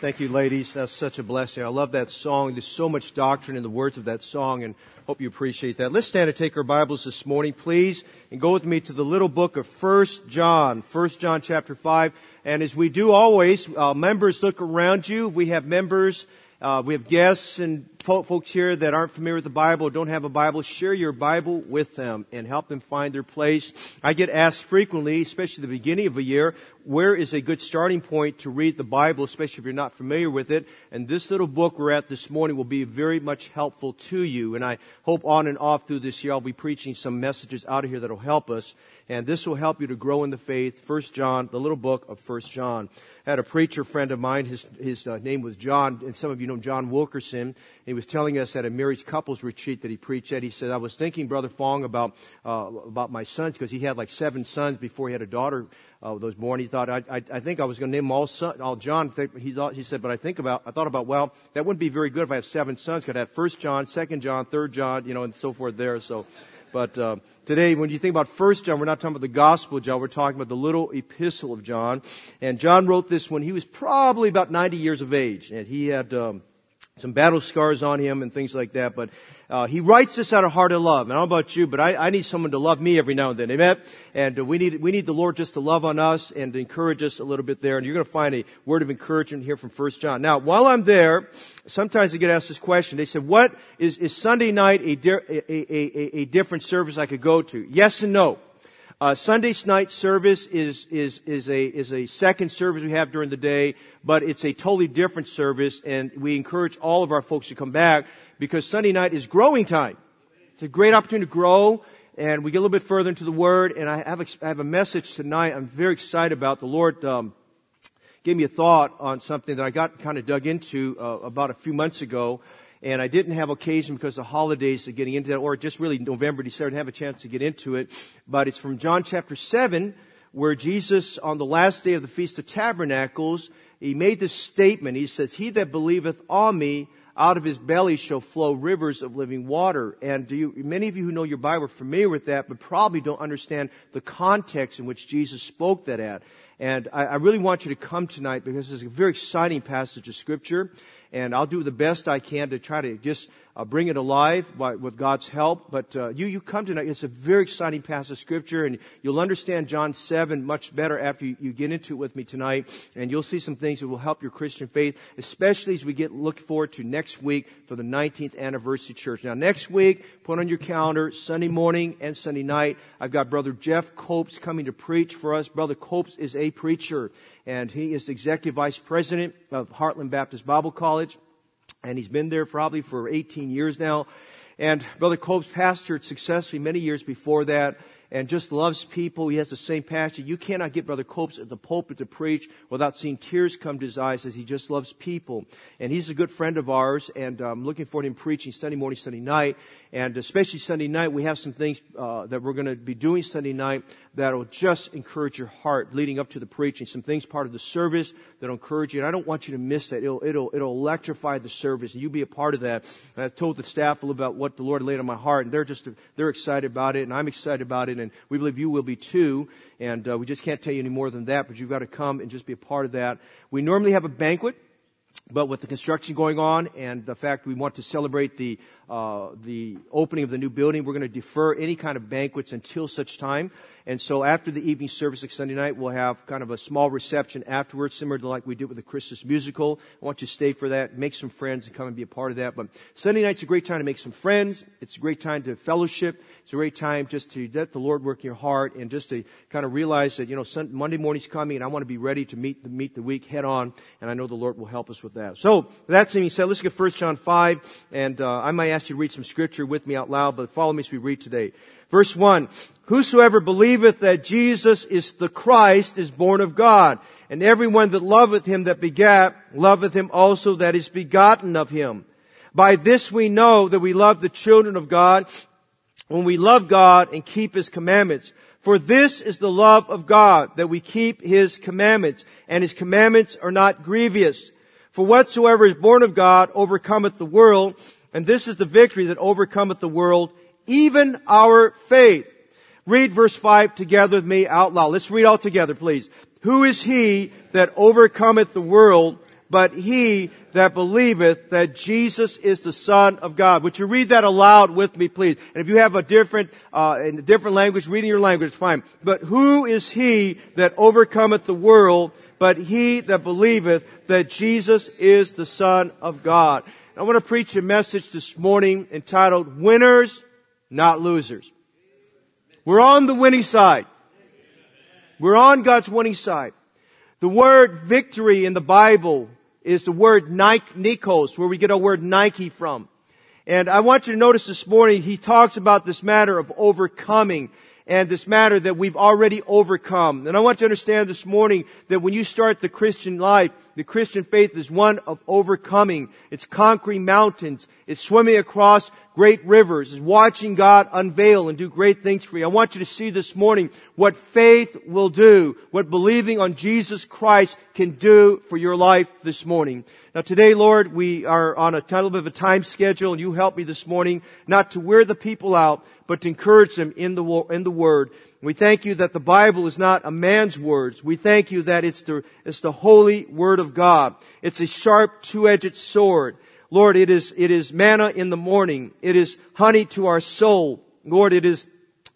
Thank you, ladies. That's such a blessing. I love that song. There's so much doctrine in the words of that song, and hope you appreciate that. Let's stand and take our Bibles this morning, please, and go with me to the little book of First John, First John chapter five. And as we do always, uh, members look around you. We have members uh, we have guests and folks here that aren't familiar with the Bible, don't have a Bible. Share your Bible with them and help them find their place. I get asked frequently, especially the beginning of a year, where is a good starting point to read the Bible, especially if you're not familiar with it. And this little book we're at this morning will be very much helpful to you. And I hope on and off through this year I'll be preaching some messages out of here that will help us. And this will help you to grow in the faith. First John, the little book of First John I had a preacher friend of mine. His his uh, name was John, and some of you know John Wilkerson. He was telling us at a married couples retreat that he preached at. He said, "I was thinking, Brother Fong, about uh, about my sons because he had like seven sons before he had a daughter uh, was born. He thought, I, I, I think I was going to name them all son, all John. He thought he said, but I think about I thought about well, that wouldn't be very good if I have seven sons. Could have First John, Second John, Third John, you know, and so forth there. So." But uh, today, when you think about First John, we're not talking about the Gospel John. We're talking about the little epistle of John. And John wrote this when he was probably about 90 years of age, and he had um, some battle scars on him and things like that. But uh, he writes this out of heart of love. And I don't know about you, but I, I need someone to love me every now and then. Amen. And uh, we need we need the Lord just to love on us and encourage us a little bit there. And you're going to find a word of encouragement here from First John. Now, while I'm there, sometimes I get asked this question. They said, "What is is Sunday night a, di- a, a, a different service I could go to?" Yes and no. Uh, Sunday night service is, is, is, a, is a second service we have during the day, but it's a totally different service, and we encourage all of our folks to come back because Sunday night is growing time. It's a great opportunity to grow, and we get a little bit further into the Word, and I have a, I have a message tonight I'm very excited about. The Lord um, gave me a thought on something that I got kind of dug into uh, about a few months ago and I didn't have occasion because of holidays of getting into that, or just really November, December, didn't have a chance to get into it. But it's from John chapter 7, where Jesus, on the last day of the Feast of Tabernacles, he made this statement. He says, He that believeth on me, out of his belly shall flow rivers of living water. And you, many of you who know your Bible are familiar with that, but probably don't understand the context in which Jesus spoke that at. And I, I really want you to come tonight because it's a very exciting passage of scripture and I'll do the best I can to try to just uh, bring it alive by, with God's help. But uh, you, you come tonight. It's a very exciting passage of scripture, and you'll understand John 7 much better after you, you, get into it with me tonight. And you'll see some things that will help your Christian faith, especially as we get look forward to next week for the 19th anniversary church. Now, next week, put on your calendar Sunday morning and Sunday night. I've got Brother Jeff Copes coming to preach for us. Brother Copes is a preacher, and he is executive vice president of Heartland Baptist Bible College and he's been there probably for 18 years now. And Brother Copes pastored successfully many years before that and just loves people. He has the same passion. You cannot get Brother Copes at the pulpit to preach without seeing tears come to his eyes as he just loves people. And he's a good friend of ours, and I'm looking forward to him preaching Sunday morning, Sunday night. And especially Sunday night, we have some things uh, that we're going to be doing Sunday night that will just encourage your heart leading up to the preaching. Some things part of the service that'll encourage you. And I don't want you to miss that. It'll, it'll, it'll electrify the service and you be a part of that. And I've told the staff a little about what the Lord laid on my heart and they're just, they're excited about it and I'm excited about it and we believe you will be too. And uh, we just can't tell you any more than that, but you've got to come and just be a part of that. We normally have a banquet but with the construction going on and the fact we want to celebrate the uh, the opening of the new building, we're going to defer any kind of banquets until such time. And so after the evening service Sunday night, we'll have kind of a small reception afterwards, similar to like we did with the Christmas musical. I want you to stay for that, make some friends, and come and be a part of that. But Sunday night's a great time to make some friends. It's a great time to fellowship. It's a great time just to let the Lord work in your heart and just to kind of realize that, you know, Sunday, Monday morning's coming and I want to be ready to meet the, meet the week head on. And I know the Lord will help us with that. So, with that being said, let's get 1 John 5. And uh, I might ask you to read some scripture with me out loud, but follow me as we read today. Verse 1. Whosoever believeth that Jesus is the Christ is born of God. And everyone that loveth him that begat, loveth him also that is begotten of him. By this we know that we love the children of God when we love God and keep his commandments. For this is the love of God, that we keep his commandments, and his commandments are not grievous. For whatsoever is born of God overcometh the world, and this is the victory that overcometh the world, even our faith. Read verse 5 together with me out loud. Let's read all together, please. Who is he that overcometh the world? but he that believeth that Jesus is the Son of God. Would you read that aloud with me, please? And if you have a different, uh, in a different language, reading your language, fine. But who is he that overcometh the world, but he that believeth that Jesus is the Son of God? I want to preach a message this morning entitled Winners, Not Losers. We're on the winning side. We're on God's winning side. The word victory in the Bible is the word Nikos, where we get our word Nike from. And I want you to notice this morning, he talks about this matter of overcoming and this matter that we've already overcome. And I want you to understand this morning that when you start the Christian life, the Christian faith is one of overcoming. It's conquering mountains. It's swimming across great rivers. is watching God unveil and do great things for you. I want you to see this morning what faith will do, what believing on Jesus Christ can do for your life this morning. Now today, Lord, we are on a little bit of a time schedule and you help me this morning not to wear the people out, but to encourage them in the, in the Word. We thank you that the Bible is not a man's words. We thank you that it's the, it's the holy Word of God. It's a sharp two-edged sword. Lord, it is, it is manna in the morning. It is honey to our soul. Lord, it is,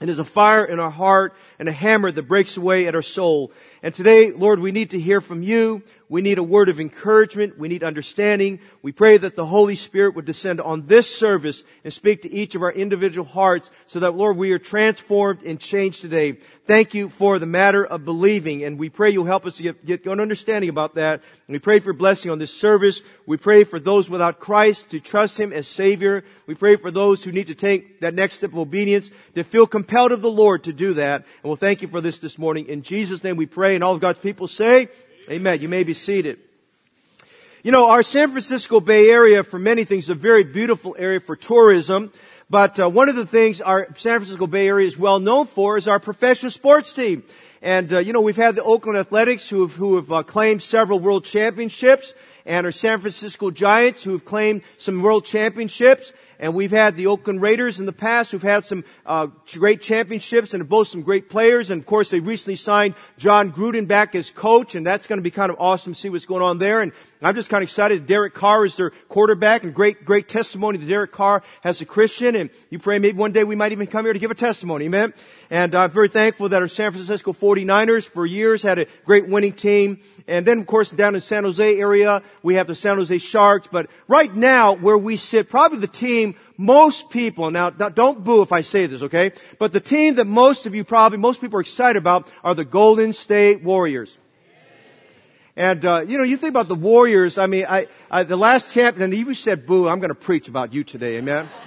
it is a fire in our heart and a hammer that breaks away at our soul. And today, Lord, we need to hear from you. We need a word of encouragement. We need understanding. We pray that the Holy Spirit would descend on this service and speak to each of our individual hearts so that, Lord, we are transformed and changed today. Thank you for the matter of believing, and we pray you'll help us to get, get an understanding about that. And we pray for blessing on this service. We pray for those without Christ to trust Him as Savior. We pray for those who need to take that next step of obedience, to feel compelled of the Lord to do that. And we'll thank you for this this morning. In Jesus' name we pray, and all of God's people say, Amen. You may be seated. You know, our San Francisco Bay Area, for many things, is a very beautiful area for tourism. But uh, one of the things our San Francisco Bay Area is well known for is our professional sports team. And uh, you know, we've had the Oakland Athletics who have, who have uh, claimed several world championships, and our San Francisco Giants who have claimed some world championships. And we've had the Oakland Raiders in the past who've had some uh, great championships and have both some great players. And of course, they recently signed Jon Gruden back as coach, and that's going to be kind of awesome to see what's going on there. And I'm just kind of excited. Derek Carr is their quarterback, and great, great testimony that Derek Carr has a Christian. And you pray maybe one day we might even come here to give a testimony. Amen. And I'm very thankful that our San Francisco 49ers for years had a great winning team. And then, of course, down in San Jose area, we have the San Jose Sharks. But right now, where we sit, probably the team most people, now don't boo if I say this, okay? But the team that most of you probably, most people are excited about are the Golden State Warriors. And, uh, you know, you think about the Warriors, I mean, I, I the last champion, and you said boo, I'm gonna preach about you today, amen?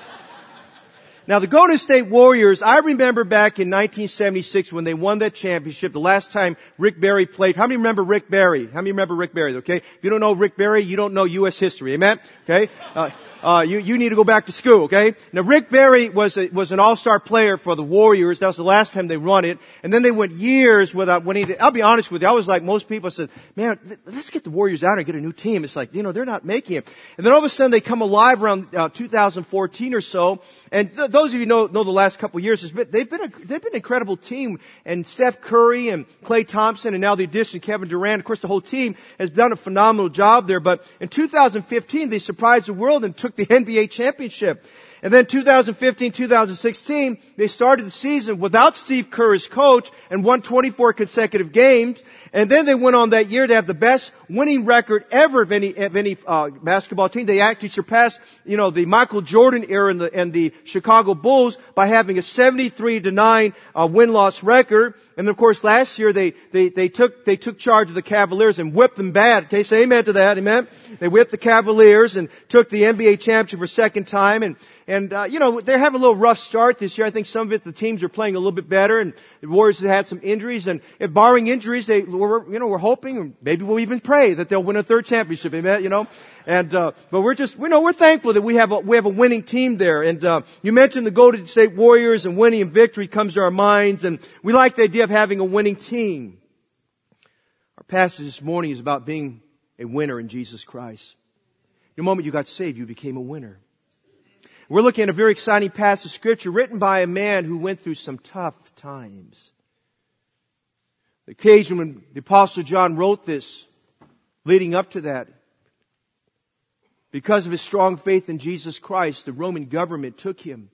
Now the Golden State Warriors, I remember back in 1976 when they won that championship, the last time Rick Barry played. How many remember Rick Barry? How many remember Rick Barry? Okay. If you don't know Rick Barry, you don't know U.S. history. Amen? Okay. Uh, uh, you, you need to go back to school, okay? Now Rick Barry was a, was an all-star player for the Warriors. That was the last time they won it. And then they went years without winning. I'll be honest with you. I was like most people said, man, let's get the Warriors out and get a new team. It's like, you know, they're not making it. And then all of a sudden they come alive around uh, 2014 or so. And th- those of you know, know the last couple years, been, they've been a, they've been an incredible team. And Steph Curry and Klay Thompson and now the addition Kevin Durant. Of course, the whole team has done a phenomenal job there. But in 2015, they surprised the world and took the NBA championship. And then 2015, 2016, they started the season without Steve Kerr as coach and won 24 consecutive games. And then they went on that year to have the best winning record ever of any, of any uh, basketball team. They actually surpassed, you know, the Michael Jordan era and the, and the Chicago Bulls by having a 73 to 9 uh, win-loss record. And of course, last year they, they, they took, they took charge of the Cavaliers and whipped them bad. Okay, say amen to that, amen? They whipped the Cavaliers and took the NBA championship for a second time and, and, uh, you know, they're having a little rough start this year. I think some of it, the teams are playing a little bit better and the Warriors have had some injuries and barring injuries, they, we're, you know, we're hoping, maybe we'll even pray that they'll win a third championship, amen, you know? And, uh, but we're just, we know, we're thankful that we have a, we have a winning team there. And, uh, you mentioned the Golden State Warriors and winning and victory comes to our minds and we like the idea of having a winning team. Our passage this morning is about being a winner in Jesus Christ. The moment you got saved, you became a winner. We're looking at a very exciting passage of scripture written by a man who went through some tough times. The occasion when the apostle John wrote this, leading up to that, Because of his strong faith in Jesus Christ, the Roman government took him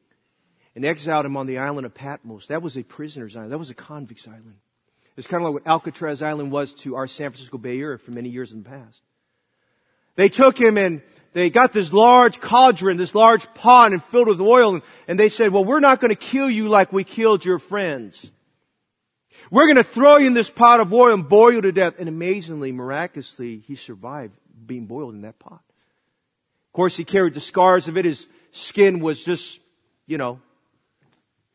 and exiled him on the island of Patmos. That was a prisoner's island. That was a convict's island. It's kind of like what Alcatraz Island was to our San Francisco Bay Area for many years in the past. They took him and they got this large cauldron, this large pot and filled with oil and, and they said, well, we're not going to kill you like we killed your friends. We're going to throw you in this pot of oil and boil you to death. And amazingly, miraculously, he survived being boiled in that pot. Of course, he carried the scars of it. His skin was just, you know,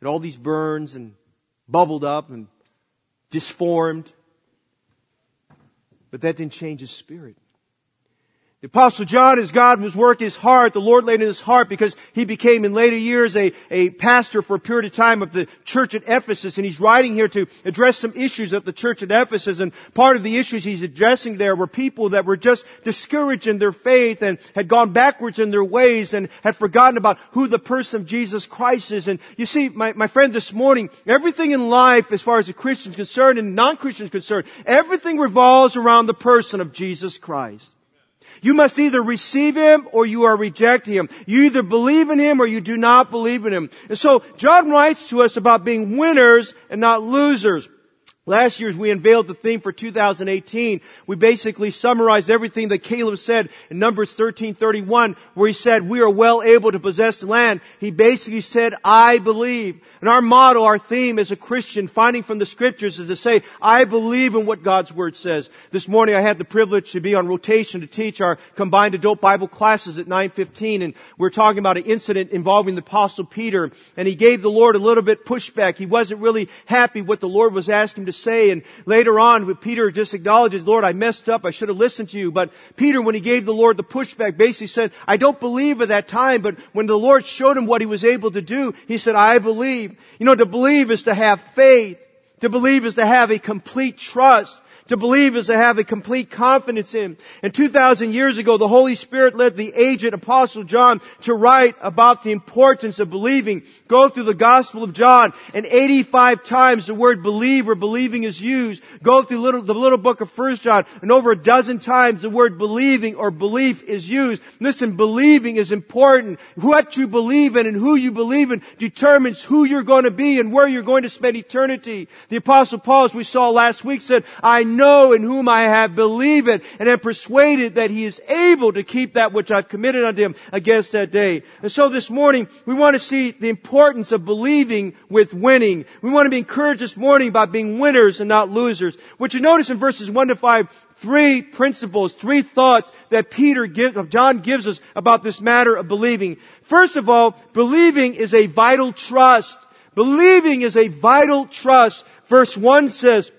had all these burns and bubbled up and disformed. But that didn't change his spirit. The apostle John, as God was working his heart, the Lord laid in his heart because he became in later years a, a pastor for a period of time of the church at Ephesus. And he's writing here to address some issues at the church at Ephesus. And part of the issues he's addressing there were people that were just discouraged in their faith and had gone backwards in their ways and had forgotten about who the person of Jesus Christ is. And you see, my, my friend, this morning, everything in life, as far as a Christian is concerned and non-Christian's concerned, everything revolves around the person of Jesus Christ. You must either receive Him or you are rejecting Him. You either believe in Him or you do not believe in Him. And so John writes to us about being winners and not losers. Last year, as we unveiled the theme for 2018, we basically summarized everything that Caleb said in Numbers 13:31, where he said, "We are well able to possess the land." He basically said, "I believe." And our motto, our theme as a Christian, finding from the Scriptures, is to say, "I believe in what God's Word says." This morning, I had the privilege to be on rotation to teach our combined adult Bible classes at 9:15, and we we're talking about an incident involving the Apostle Peter, and he gave the Lord a little bit pushback. He wasn't really happy what the Lord was asking him to say. And later on, Peter just acknowledges, Lord, I messed up. I should have listened to you. But Peter, when he gave the Lord the pushback, basically said, I don't believe at that time. But when the Lord showed him what he was able to do, he said, I believe. You know, to believe is to have faith. To believe is to have a complete trust. To believe is to have a complete confidence in. And 2,000 years ago, the Holy Spirit led the aged Apostle John to write about the importance of believing. Go through the Gospel of John, and 85 times the word believe or believing is used. Go through little, the little book of 1 John, and over a dozen times the word believing or belief is used. Listen, believing is important. What you believe in and who you believe in determines who you're going to be and where you're going to spend eternity. The Apostle Paul, as we saw last week, said, I know in whom I have believed and am persuaded that he is able to keep that which I've committed unto him against that day. And so this morning, we want to see the importance of believing with winning. We want to be encouraged this morning by being winners and not losers. What you notice in verses 1 to 5, three principles, three thoughts that Peter gives, John gives us about this matter of believing. First of all, believing is a vital trust. Believing is a vital trust. Verse 1 says,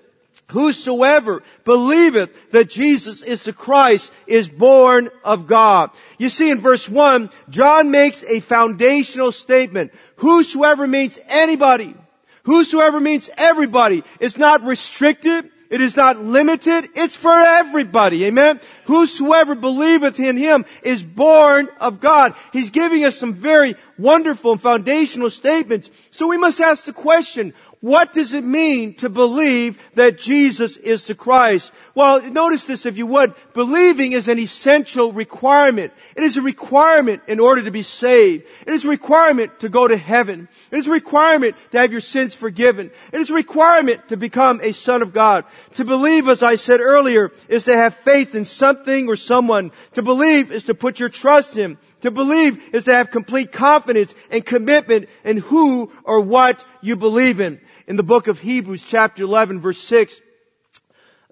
Whosoever believeth that Jesus is the Christ is born of God. You see in verse 1, John makes a foundational statement. Whosoever means anybody. Whosoever means everybody. It's not restricted. It is not limited. It's for everybody. Amen. Whosoever believeth in him is born of God. He's giving us some very wonderful and foundational statements. So we must ask the question, what does it mean to believe that Jesus is the Christ? Well, notice this if you would. Believing is an essential requirement. It is a requirement in order to be saved. It is a requirement to go to heaven. It is a requirement to have your sins forgiven. It is a requirement to become a son of God. To believe, as I said earlier, is to have faith in something or someone. To believe is to put your trust in. To believe is to have complete confidence and commitment in who or what you believe in in the book of Hebrews chapter 11 verse 6,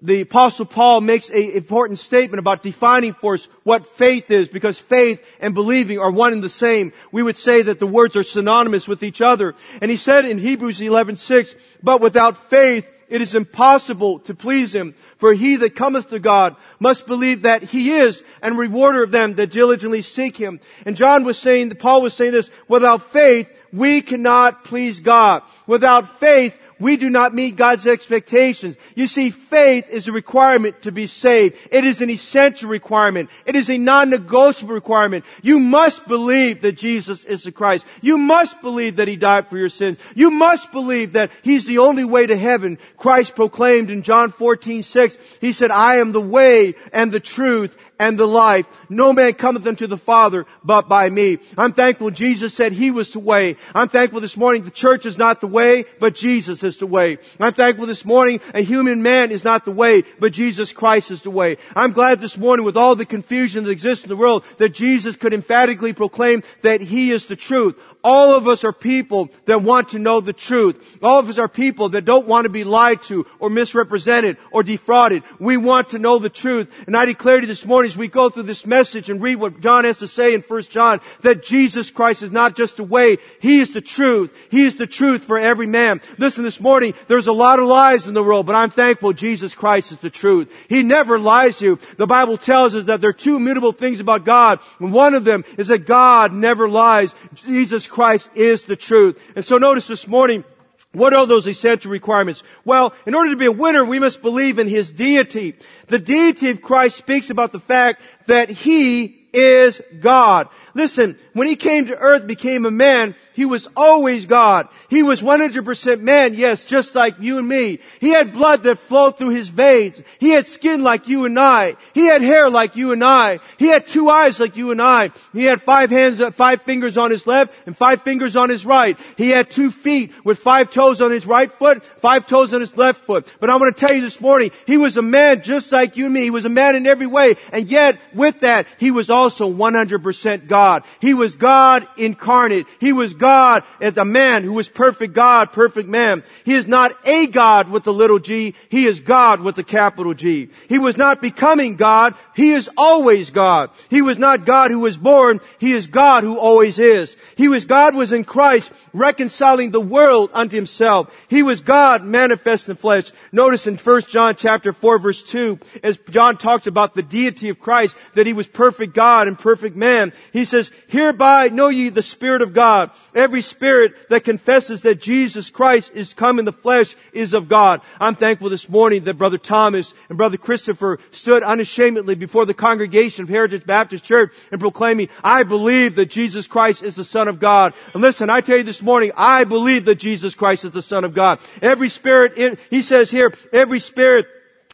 the apostle Paul makes an important statement about defining for us what faith is because faith and believing are one and the same. We would say that the words are synonymous with each other. And he said in Hebrews 11:6, but without faith it is impossible to please him. For he that cometh to God must believe that he is and rewarder of them that diligently seek him. And John was saying, Paul was saying this, without faith we cannot please God. Without faith, we do not meet God's expectations. You see, faith is a requirement to be saved. It is an essential requirement. It is a non-negotiable requirement. You must believe that Jesus is the Christ. You must believe that He died for your sins. You must believe that He's the only way to heaven. Christ proclaimed in John 14, 6, He said, I am the way and the truth and the life. No man cometh unto the Father but by me. I'm thankful Jesus said He was the way. I'm thankful this morning the church is not the way, but Jesus is the way. I'm thankful this morning a human man is not the way, but Jesus Christ is the way. I'm glad this morning with all the confusion that exists in the world that Jesus could emphatically proclaim that He is the truth. All of us are people that want to know the truth. All of us are people that don't want to be lied to or misrepresented or defrauded. We want to know the truth. And I declare to you this morning as we go through this message and read what John has to say in 1 John, that Jesus Christ is not just a way, He is the truth. He is the truth for every man. Listen, this morning, there's a lot of lies in the world, but I'm thankful Jesus Christ is the truth. He never lies to you. The Bible tells us that there are two immutable things about God. And one of them is that God never lies. Jesus Christ is the truth. And so notice this morning, what are those essential requirements? Well, in order to be a winner, we must believe in His deity. The deity of Christ speaks about the fact that He is God. Listen, when he came to earth, became a man, he was always God. He was 100% man, yes, just like you and me. He had blood that flowed through his veins. He had skin like you and I. He had hair like you and I. He had two eyes like you and I. He had five hands, five fingers on his left and five fingers on his right. He had two feet with five toes on his right foot, five toes on his left foot. But I want to tell you this morning, he was a man just like you and me. He was a man in every way. And yet, with that, he was also 100% God. He was God incarnate. He was God as a man who was perfect God, perfect man. He is not a God with a little g. He is God with a capital G. He was not becoming God. He is always God. He was not God who was born. He is God who always is. He was God was in Christ reconciling the world unto himself. He was God manifest in flesh. Notice in 1 John chapter 4 verse 2, as John talks about the deity of Christ, that he was perfect God and perfect man. He says, hereby know ye the Spirit of God. Every spirit that confesses that Jesus Christ is come in the flesh is of God. I'm thankful this morning that Brother Thomas and Brother Christopher stood unashamedly before the congregation of Heritage Baptist Church and proclaiming, I believe that Jesus Christ is the Son of God. And listen, I tell you this morning, I believe that Jesus Christ is the Son of God. Every spirit in, he says here, every spirit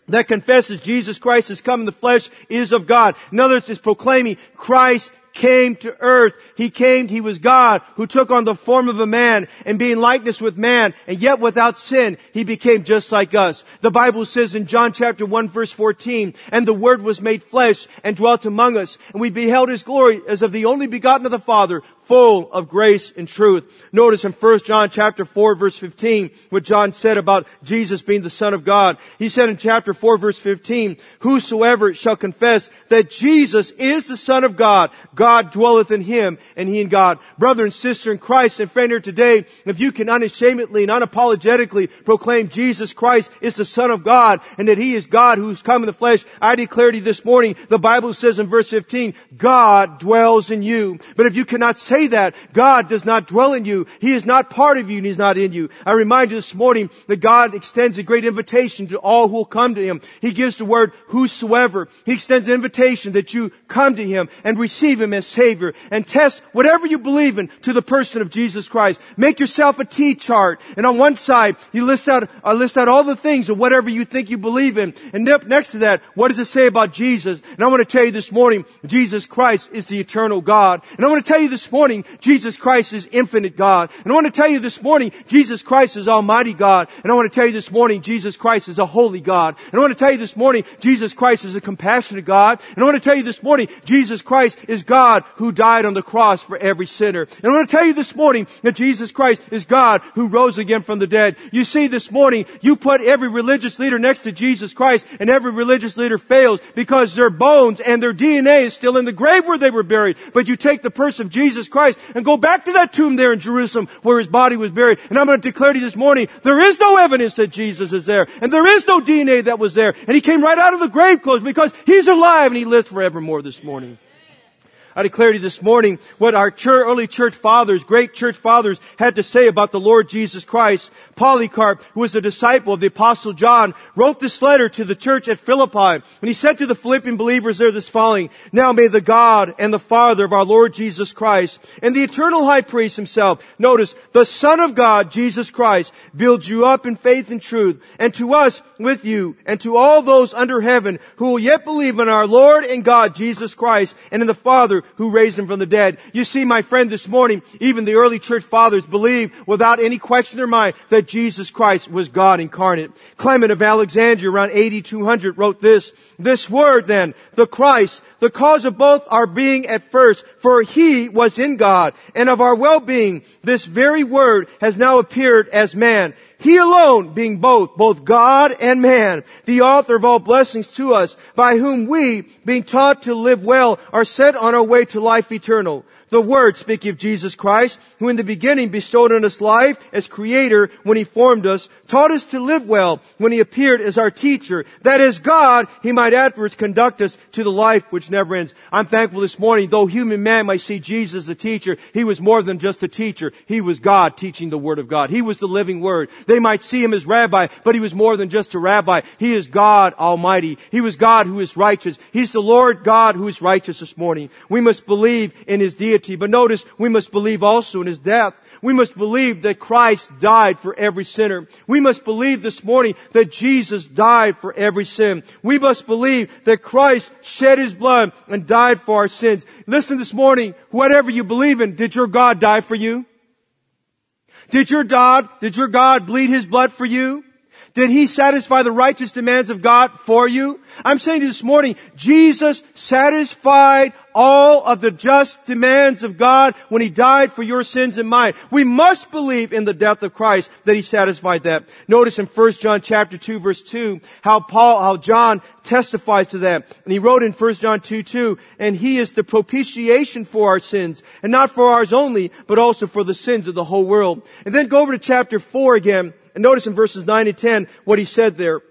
that confesses Jesus Christ has come in the flesh is of God. In other words, is proclaiming Christ came to earth. He came, He was God who took on the form of a man and being likeness with man and yet without sin, He became just like us. The Bible says in John chapter 1 verse 14, and the Word was made flesh and dwelt among us and we beheld His glory as of the only begotten of the Father full of grace and truth. Notice in 1 John chapter 4 verse 15 what John said about Jesus being the Son of God. He said in chapter 4 verse 15, Whosoever shall confess that Jesus is the Son of God, God dwelleth in him and he in God. Brother and sister in Christ and friend here today, if you can unashamedly and unapologetically proclaim Jesus Christ is the Son of God and that he is God who's come in the flesh, I declare to you this morning, the Bible says in verse 15, God dwells in you. But if you cannot say say that. God does not dwell in you. He is not part of you and He's not in you. I remind you this morning that God extends a great invitation to all who will come to Him. He gives the word whosoever. He extends an invitation that you come to Him and receive Him as Savior and test whatever you believe in to the person of Jesus Christ. Make yourself a T chart and on one side you list out, uh, list out all the things of whatever you think you believe in and up next to that, what does it say about Jesus? And I want to tell you this morning, Jesus Christ is the eternal God. And I want to tell you this morning, morning, Jesus Christ is infinite God. And I want to tell you this morning, Jesus Christ is Almighty God. And I want to tell you this morning, Jesus Christ is a holy God. And I want to tell you this morning, Jesus Christ is a compassionate God. And I want to tell you this morning, Jesus Christ is God who died on the cross for every sinner. And I want to tell you this morning that Jesus Christ is God who rose again from the dead. You see, this morning, you put every religious leader next to Jesus Christ and every religious leader fails because their bones and their DNA is still in the grave where they were buried. But you take the person of Jesus Christ and go back to that tomb there in Jerusalem where his body was buried. And I'm going to declare to you this morning, there is no evidence that Jesus is there. And there is no DNA that was there. And he came right out of the grave clothes because he's alive and he lives forevermore this morning. I declare to you this morning what our church, early church fathers, great church fathers had to say about the Lord Jesus Christ. Polycarp, who was a disciple of the apostle John, wrote this letter to the church at Philippi. And he said to the Philippian believers there this following, Now may the God and the Father of our Lord Jesus Christ and the eternal high priest himself, notice, the Son of God, Jesus Christ, build you up in faith and truth, and to us with you, and to all those under heaven who will yet believe in our Lord and God, Jesus Christ, and in the Father who raised him from the dead. You see, my friend, this morning, even the early church fathers believed without any question in their mind that Jesus Christ was God incarnate. Clement of Alexandria around 8200 wrote this, this word then, the Christ, the cause of both our being at first, for he was in God, and of our well-being, this very word has now appeared as man. He alone being both, both God and man, the author of all blessings to us, by whom we, being taught to live well, are set on our way to life eternal. The Word, speaking of Jesus Christ, who in the beginning bestowed on us life as Creator when He formed us, taught us to live well when He appeared as our teacher, that as God, He might afterwards conduct us to the life which never ends. I'm thankful this morning, though human man might see Jesus as a teacher, He was more than just a teacher. He was God teaching the Word of God. He was the living Word. They might see Him as rabbi, but He was more than just a rabbi. He is God Almighty. He was God who is righteous. He's the Lord God who is righteous this morning. We must believe in His deity But notice, we must believe also in His death. We must believe that Christ died for every sinner. We must believe this morning that Jesus died for every sin. We must believe that Christ shed His blood and died for our sins. Listen this morning, whatever you believe in, did your God die for you? Did your God, did your God bleed His blood for you? Did He satisfy the righteous demands of God for you? I'm saying to you this morning, Jesus satisfied all of the just demands of God when He died for your sins and mine. We must believe in the death of Christ that He satisfied that. Notice in 1 John chapter 2 verse 2 how Paul, how John testifies to that. And he wrote in 1 John 2 2, and He is the propitiation for our sins, and not for ours only, but also for the sins of the whole world. And then go over to chapter 4 again, and notice in verses 9 and 10 what he said there.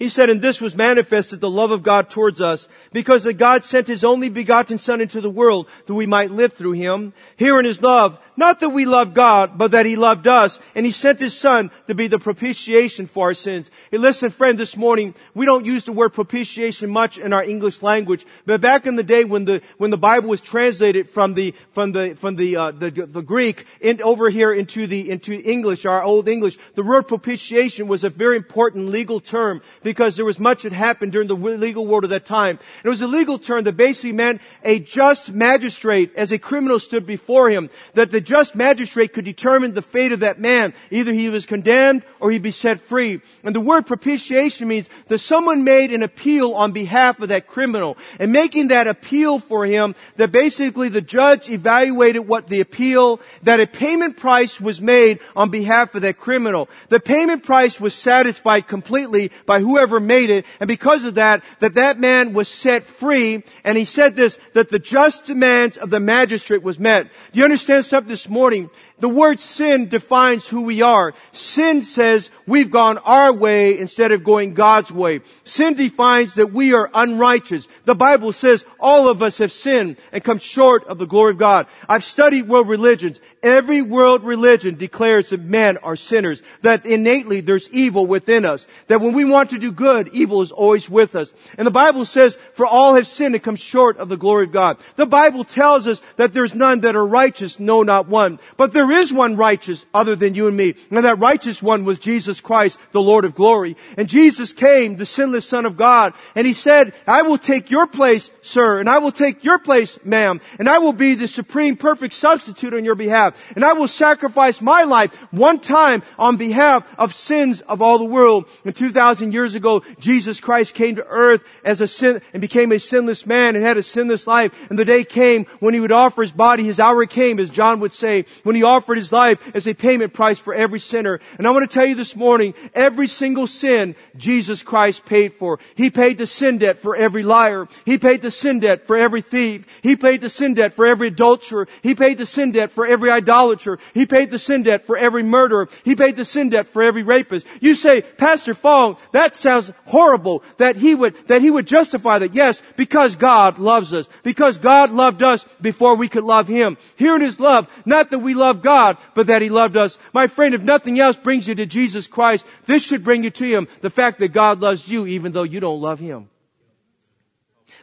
He said, and this was manifested the love of God towards us, because that God sent His only begotten Son into the world that we might live through Him. Here in His love, not that we love God, but that He loved us, and He sent His Son to be the propitiation for our sins. Hey, listen, friend, this morning, we don't use the word propitiation much in our English language, but back in the day when the, when the Bible was translated from the, from the, from the, uh, the, the Greek in, over here into the, into English, our Old English, the word propitiation was a very important legal term because there was much that happened during the legal world of that time. It was a legal term that basically meant a just magistrate as a criminal stood before him, that the just magistrate could determine the fate of that man. Either he was condemned or he'd be set free. And the word propitiation means that someone made an appeal on behalf of that criminal. And making that appeal for him, that basically the judge evaluated what the appeal, that a payment price was made on behalf of that criminal. The payment price was satisfied completely by whoever made it. And because of that, that that man was set free. And he said this, that the just demands of the magistrate was met. Do you understand something this morning? The word sin defines who we are. Sin says we've gone our way instead of going God's way. Sin defines that we are unrighteous. The Bible says all of us have sinned and come short of the glory of God. I've studied world religions. Every world religion declares that men are sinners, that innately there's evil within us, that when we want to do good, evil is always with us. And the Bible says, for all have sinned and come short of the glory of God. The Bible tells us that there's none that are righteous, no not one. But there is one righteous other than you and me. And that righteous one was Jesus Christ, the Lord of glory. And Jesus came, the sinless Son of God, and He said, I will take your place, sir, and I will take your place, ma'am, and I will be the supreme perfect substitute on your behalf. And I will sacrifice my life one time on behalf of sins of all the world. And 2,000 years ago, Jesus Christ came to earth as a sin, and became a sinless man and had a sinless life. And the day came when He would offer His body, His hour came, as John would say, when He offered offered his life as a payment price for every sinner. And I want to tell you this morning, every single sin Jesus Christ paid for. He paid the sin debt for every liar. He paid the sin debt for every thief. He paid the sin debt for every adulterer. He paid the sin debt for every idolater. He paid the sin debt for every murderer. He paid the sin debt for every rapist. You say, Pastor Fong, that sounds horrible that he would, that he would justify that. Yes, because God loves us. Because God loved us before we could love Him. Here in His love, not that we love God, but that He loved us. My friend, if nothing else brings you to Jesus Christ, this should bring you to Him. The fact that God loves you even though you don't love Him.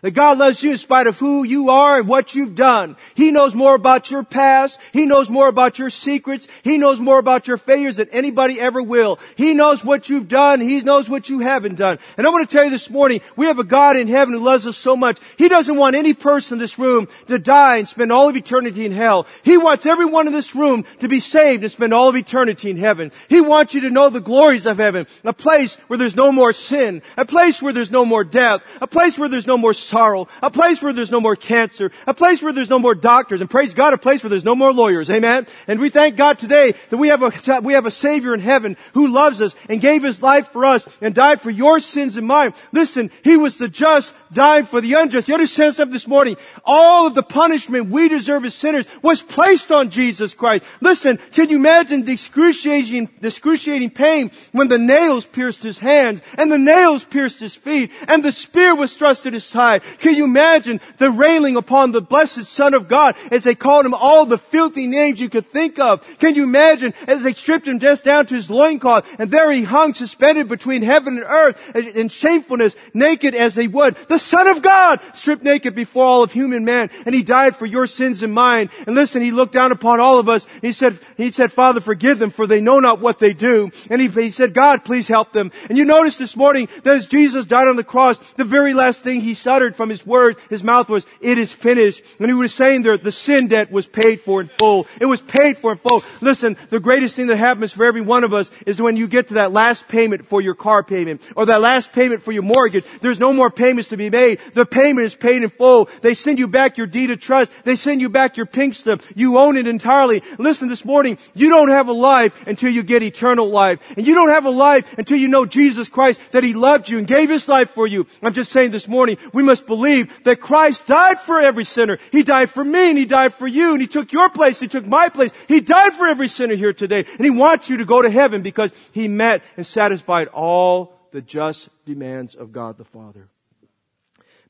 That God loves you in spite of who you are and what you've done. He knows more about your past. He knows more about your secrets. He knows more about your failures than anybody ever will. He knows what you've done. He knows what you haven't done. And I want to tell you this morning, we have a God in heaven who loves us so much. He doesn't want any person in this room to die and spend all of eternity in hell. He wants everyone in this room to be saved and spend all of eternity in heaven. He wants you to know the glories of heaven. A place where there's no more sin. A place where there's no more death. A place where there's no more sorrow, a place where there's no more cancer, a place where there's no more doctors, and praise God, a place where there's no more lawyers. Amen. And we thank God today that we have a, we have a Savior in heaven who loves us and gave His life for us and died for your sins and mine. Listen, He was the just, died for the unjust. You understand something this morning? All of the punishment we deserve as sinners was placed on Jesus Christ. Listen, can you imagine the excruciating, the excruciating pain when the nails pierced His hands and the nails pierced His feet and the spear was thrust in His side? Can you imagine the railing upon the blessed Son of God as they called him all the filthy names you could think of? Can you imagine as they stripped him just down to his loincloth and there he hung suspended between heaven and earth in shamefulness, naked as he would. The Son of God stripped naked before all of human man and he died for your sins and mine. And listen, he looked down upon all of us. He said, he said, Father, forgive them for they know not what they do. And he, he said, God, please help them. And you notice this morning that as Jesus died on the cross, the very last thing he uttered from his words, his mouth was, it is finished. And he was saying there, the sin debt was paid for in full. It was paid for in full. Listen, the greatest thing that happens for every one of us is when you get to that last payment for your car payment or that last payment for your mortgage. There's no more payments to be made. The payment is paid in full. They send you back your deed of trust. They send you back your pink slip. You own it entirely. Listen this morning, you don't have a life until you get eternal life. And you don't have a life until you know Jesus Christ, that He loved you and gave His life for you. I'm just saying this morning, we must believe that Christ died for every sinner. He died for me and He died for you and He took your place. He took my place. He died for every sinner here today. And He wants you to go to heaven because He met and satisfied all the just demands of God the Father.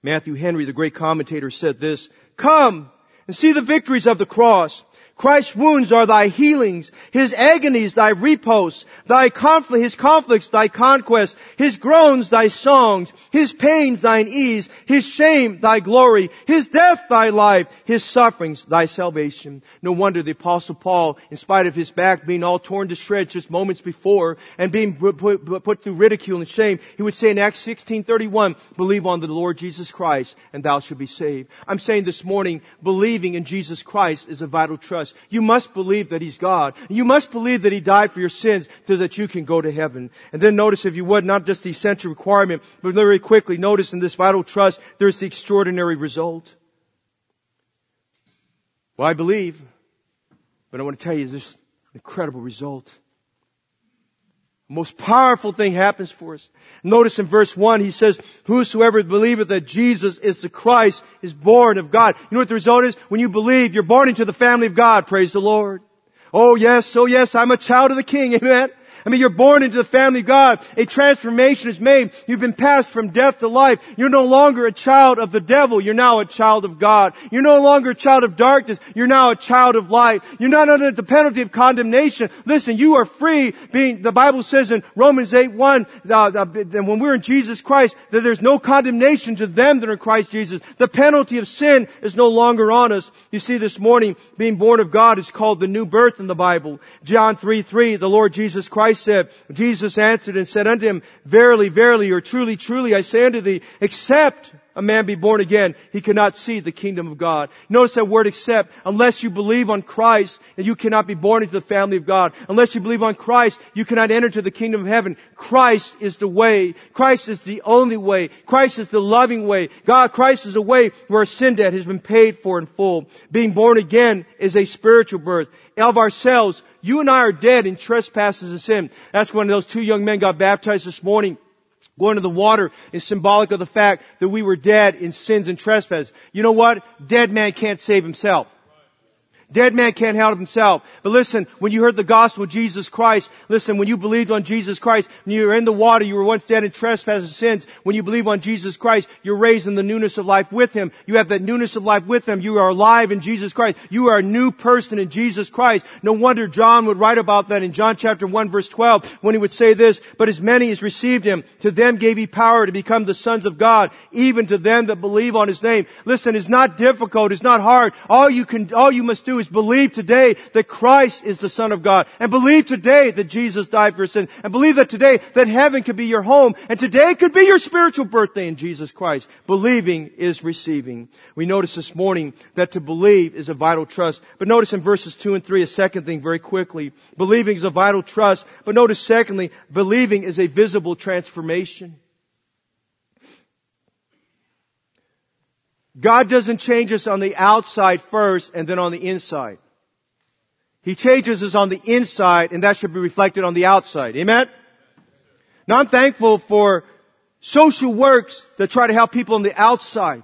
Matthew Henry, the great commentator, said this, Come and see the victories of the cross. Christ's wounds are thy healings, his agonies thy repose, thy his conflicts thy conquest, his groans thy songs, his pains thine ease, his shame thy glory, his death thy life, his sufferings thy salvation. No wonder the apostle Paul, in spite of his back being all torn to shreds just moments before and being put through ridicule and shame, he would say in Acts 16:31, believe on the Lord Jesus Christ and thou shalt be saved. I'm saying this morning, believing in Jesus Christ is a vital trust. You must believe that He's God. You must believe that He died for your sins so that you can go to heaven. And then notice, if you would, not just the essential requirement, but very quickly, notice in this vital trust, there's the extraordinary result. Well, I believe, but I want to tell you this incredible result. Most powerful thing happens for us. Notice in verse 1, he says, Whosoever believeth that Jesus is the Christ is born of God. You know what the result is? When you believe, you're born into the family of God. Praise the Lord. Oh yes, oh yes, I'm a child of the King. Amen. I mean, you're born into the family of God. A transformation is made. You've been passed from death to life. You're no longer a child of the devil. You're now a child of God. You're no longer a child of darkness. You're now a child of light. You're not under the penalty of condemnation. Listen, you are free being, the Bible says in Romans 8, 1, uh, that when we're in Jesus Christ, that there's no condemnation to them that are in Christ Jesus. The penalty of sin is no longer on us. You see, this morning, being born of God is called the new birth in the Bible. John 3, 3, the Lord Jesus Christ said, Jesus answered and said unto him, Verily, verily, or truly, truly, I say unto thee, except a man be born again, he cannot see the kingdom of God. Notice that word except, unless you believe on Christ, and you cannot be born into the family of God. Unless you believe on Christ, you cannot enter to the kingdom of heaven. Christ is the way. Christ is the only way. Christ is the loving way. God, Christ is a way where sin debt has been paid for in full. Being born again is a spiritual birth. Of ourselves, you and I are dead in trespasses and sin. That's when those two young men got baptized this morning. Going to the water is symbolic of the fact that we were dead in sins and trespasses. You know what? Dead man can't save himself. Dead man can't help himself. But listen, when you heard the gospel of Jesus Christ, listen, when you believed on Jesus Christ, when you were in the water, you were once dead in trespasses and sins. When you believe on Jesus Christ, you're raised in the newness of life with Him. You have that newness of life with Him. You are alive in Jesus Christ. You are a new person in Jesus Christ. No wonder John would write about that in John chapter 1 verse 12 when he would say this, but as many as received Him, to them gave He power to become the sons of God, even to them that believe on His name. Listen, it's not difficult. It's not hard. All you can, all you must do is believe today that Christ is the Son of God and believe today that Jesus died for sins and believe that today that heaven could be your home and today could be your spiritual birthday in Jesus Christ. Believing is receiving. We notice this morning that to believe is a vital trust. But notice in verses two and three a second thing very quickly. Believing is a vital trust. But notice secondly, believing is a visible transformation. God doesn't change us on the outside first and then on the inside. He changes us on the inside and that should be reflected on the outside. Amen? Now I'm thankful for social works that try to help people on the outside.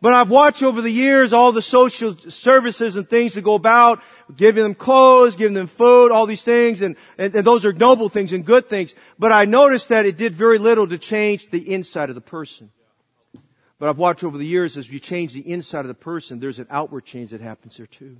But I've watched over the years all the social services and things that go about, giving them clothes, giving them food, all these things, and, and, and those are noble things and good things. But I noticed that it did very little to change the inside of the person. But I've watched over the years as you change the inside of the person, there's an outward change that happens there too.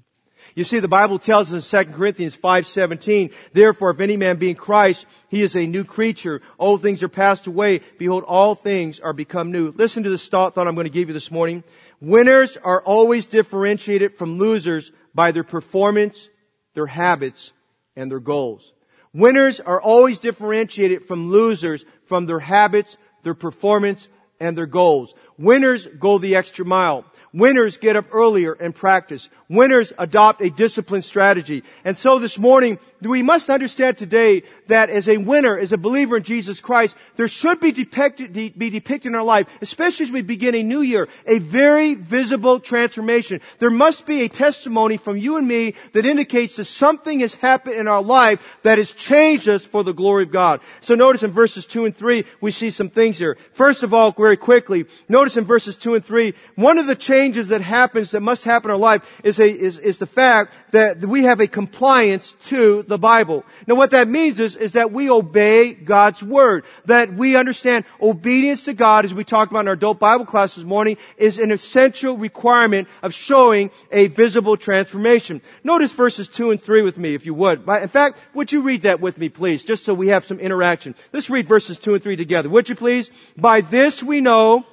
You see, the Bible tells us in 2 Corinthians 5.17, Therefore, if any man be in Christ, he is a new creature. Old things are passed away. Behold, all things are become new. Listen to this thought, thought I'm going to give you this morning. Winners are always differentiated from losers by their performance, their habits, and their goals. Winners are always differentiated from losers from their habits, their performance, and their goals. Winners go the extra mile. Winners get up earlier and practice. Winners adopt a disciplined strategy. And so this morning, we must understand today that as a winner, as a believer in Jesus Christ, there should be depicted, be depicted in our life, especially as we begin a new year, a very visible transformation. There must be a testimony from you and me that indicates that something has happened in our life that has changed us for the glory of God. So notice in verses 2 and 3, we see some things here. First of all, very quickly, notice in verses 2 and 3, one of the changes that happens, that must happen in our life is a, is, is the fact that we have a compliance to the Bible. Now what that means is, is that we obey God's Word. That we understand obedience to God, as we talked about in our adult Bible class this morning, is an essential requirement of showing a visible transformation. Notice verses 2 and 3 with me, if you would. In fact, would you read that with me, please, just so we have some interaction. Let's read verses 2 and 3 together. Would you please? By this we know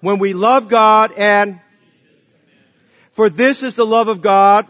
when we love God and for this is the love of God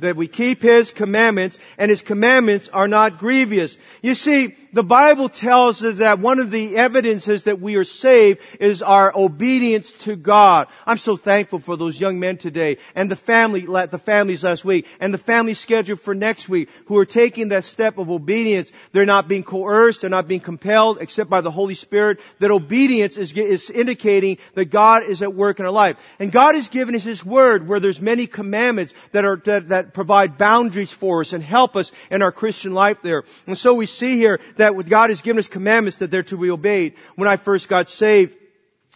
that we keep His commandments and His commandments are not grievous. You see, the Bible tells us that one of the evidences that we are saved is our obedience to God. I'm so thankful for those young men today and the family, the families last week and the family scheduled for next week who are taking that step of obedience. They're not being coerced. They're not being compelled except by the Holy Spirit. That obedience is, is indicating that God is at work in our life. And God has given us His Word where there's many commandments that are, that, that provide boundaries for us and help us in our Christian life there. And so we see here that with God has given us commandments that they're to be obeyed. When I first got saved,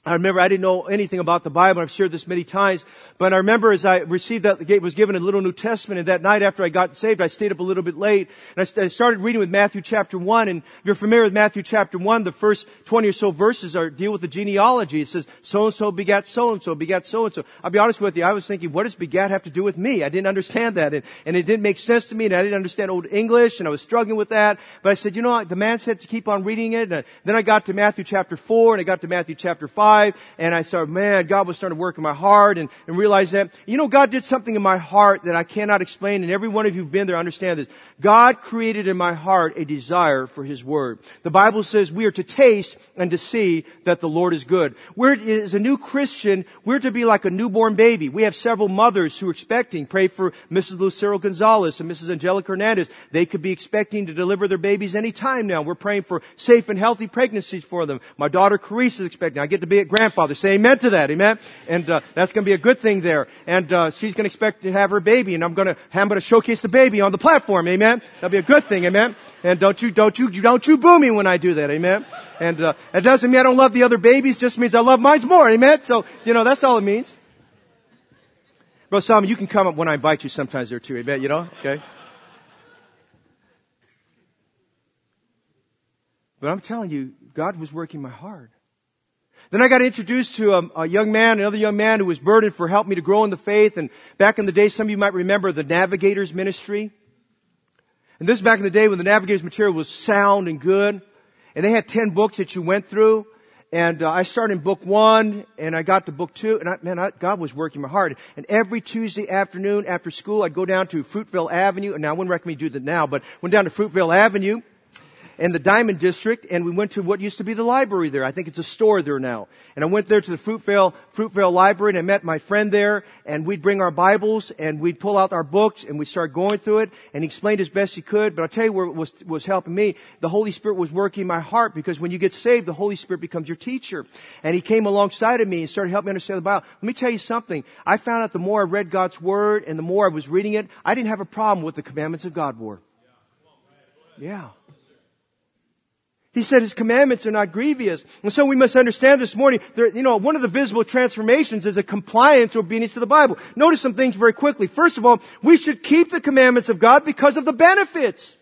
I remember I didn't know anything about the Bible. I've shared this many times, but I remember as I received that, was given a little New Testament, and that night after I got saved, I stayed up a little bit late, and I started reading with Matthew chapter 1, and if you're familiar with Matthew chapter 1, the first 20 or so verses are, deal with the genealogy. It says, so-and-so begat so-and-so, begat so-and-so. I'll be honest with you, I was thinking, what does begat have to do with me? I didn't understand that, and, and it didn't make sense to me, and I didn't understand Old English, and I was struggling with that, but I said, you know, what? the man said to keep on reading it, and then I got to Matthew chapter 4, and I got to Matthew chapter 5, 35 and I started, man, God was starting to work in my heart and, and realized that, you know, God did something in my heart that I cannot explain and every one of you who've been there understand this. God created in my heart a desire for His Word. The Bible says we are to taste and to see that the Lord is good. We're, as a new Christian, we're to be like a newborn baby. We have several mothers who are expecting. Pray for Mrs. Lucero Gonzalez and Mrs. Angelica Hernandez. They could be expecting to deliver their babies any time now. We're praying for safe and healthy pregnancies for them. My daughter Carice is expecting. I get to be grandfather. Say amen to that. Amen. And uh, that's going to be a good thing there. And uh, she's going to expect to have her baby, and I'm going to I'm going to showcase the baby on the platform. Amen. That'll be a good thing. Amen. And don't you don't you don't you boo me when I do that. Amen. And uh, it doesn't mean I don't love the other babies. Just means I love mine more. Amen. So you know that's all it means. Bro Solomon, you can come up when I invite you sometimes there too. Amen. You know. Okay. But I'm telling you, God was working my heart. Then I got introduced to a, a, young man, another young man who was burdened for helping me to grow in the faith. And back in the day, some of you might remember the Navigators Ministry. And this back in the day when the Navigators material was sound and good. And they had 10 books that you went through. And uh, I started in book one, and I got to book two, and I, man, I, God was working my heart. And every Tuesday afternoon after school, I'd go down to Fruitvale Avenue, and I wouldn't recommend you do that now, but went down to Fruitvale Avenue, in the Dimond District, and we went to what used to be the library there. I think it's a store there now. And I went there to the Fruitvale, Fruitvale Library, and I met my friend there, and we'd bring our Bibles, and we'd pull out our books, and we'd start going through it, and he explained as best he could, but I'll tell you where it was, was helping me. The Holy Spirit was working my heart, because when you get saved, the Holy Spirit becomes your teacher. And he came alongside of me and started helping me understand the Bible. Let me tell you something. I found out the more I read God's Word, and the more I was reading it, I didn't have a problem with the commandments of God were. Yeah. He said his commandments are not grievous. And so we must understand this morning, there, you know, one of the visible transformations is a compliance or obedience to the Bible. Notice some things very quickly. First of all, we should keep the commandments of God because of the benefits.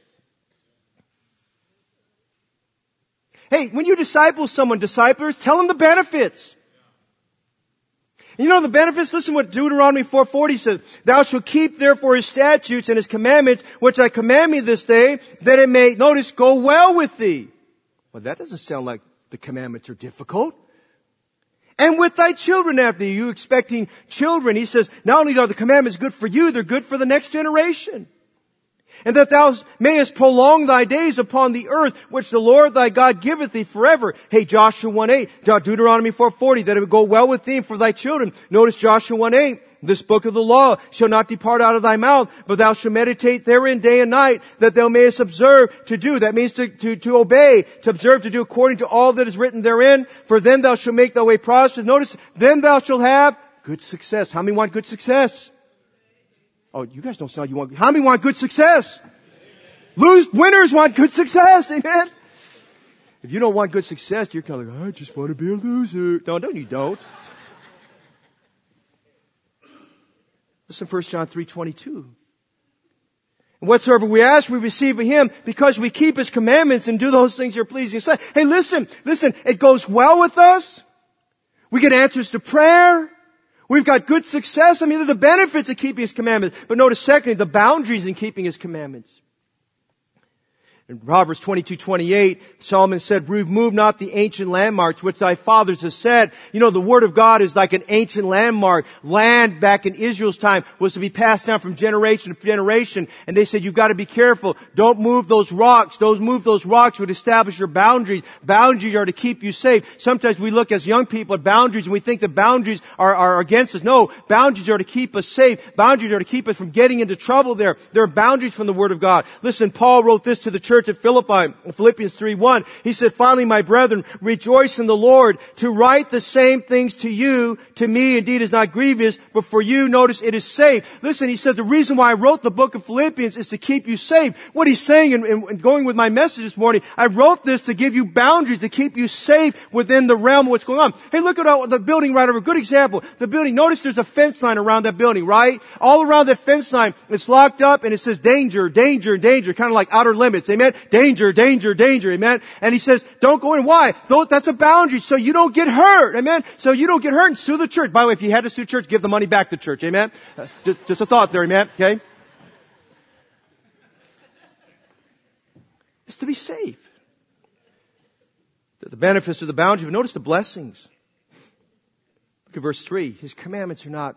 Hey, when you disciple someone, disciples, tell them the benefits. You know the benefits? Listen what Deuteronomy 4.40 says. Thou shalt keep therefore his statutes and his commandments, which I command me this day, that it may, notice, go well with thee. Well, that doesn't sound like the commandments are difficult. And with thy children after you, expecting children, he says, not only are the commandments good for you, they're good for the next generation. And that thou mayest prolong thy days upon the earth, which the Lord thy God giveth thee forever. Hey, Joshua 1-8, Deuteronomy 4.40, that it would go well with thee for thy children. Notice Joshua 1.8, this book of the law shall not depart out of thy mouth, but thou shalt meditate therein day and night, that thou mayest observe to do. That means to, to, to obey, to observe, to do according to all that is written therein. For then thou shalt make thy way prosperous. Notice, then thou shalt have good success. How many want good success? Oh, you guys don't sound you want, how many want good success? Lose, winners want good success. Amen. If you don't want good success, you're kind of like, I just want to be a loser. No, no, you don't. Listen, 1 John 3, 22. And whatsoever we ask, we receive of Him because we keep His commandments and do those things are pleasing. Hey, listen, listen, it goes well with us. We get answers to prayer. We've got good success. I mean, the benefits of keeping His commandments. But notice secondly, the boundaries in keeping His commandments. In Proverbs 22, 28, Solomon said, remove not the ancient landmarks which thy fathers have said. You know, the word of God is like an ancient landmark. Land back in Israel's time was to be passed down from generation to generation. And they said, you've got to be careful. Don't move those rocks. Don't move those rocks would establish your boundaries. Boundaries are to keep you safe. Sometimes we look as young people at boundaries and we think that boundaries are, are against us. No, boundaries are to keep us safe. Boundaries are to keep us from getting into trouble there. There are boundaries from the word of God. Listen, Paul wrote this to the church church at Philippi, Philippians 3, 1. He said, finally, my brethren, rejoice in the Lord. To write the same things to you, to me indeed is not grievous, but for you, notice it is safe. Listen, he said, the reason why I wrote the book of Philippians is to keep you safe. What he's saying, and, going with my message this morning, I wrote this to give you boundaries, to keep you safe within the realm of what's going on. Hey, look at the building right over. Good example. The building, notice there's a fence line around that building, right? All around that fence line, it's locked up and it says danger, danger, danger, kind of like outer limits. Amen? Danger, danger, danger. Amen. And he says, don't go in. Why? That's a boundary so you don't get hurt. Amen. So you don't get hurt and sue the church. By the way, if you had to sue church, give the money back to church. Amen. Uh, just, just a thought there. Amen. Okay. It's to be safe. The benefits of the boundary, but notice the blessings. Look at verse 3. His commandments are not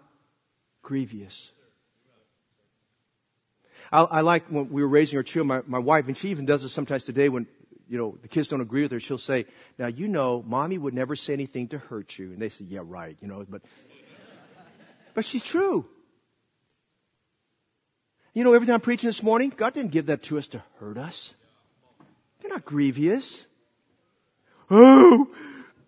grievous. I, I like when we were raising our children, my, my wife, and she even does this sometimes today when, you know, the kids don't agree with her, she'll say, now you know, mommy would never say anything to hurt you. And they say, yeah, right, you know, but, but she's true. You know, everything I'm preaching this morning, God didn't give that to us to hurt us. They're not grievous. Oh,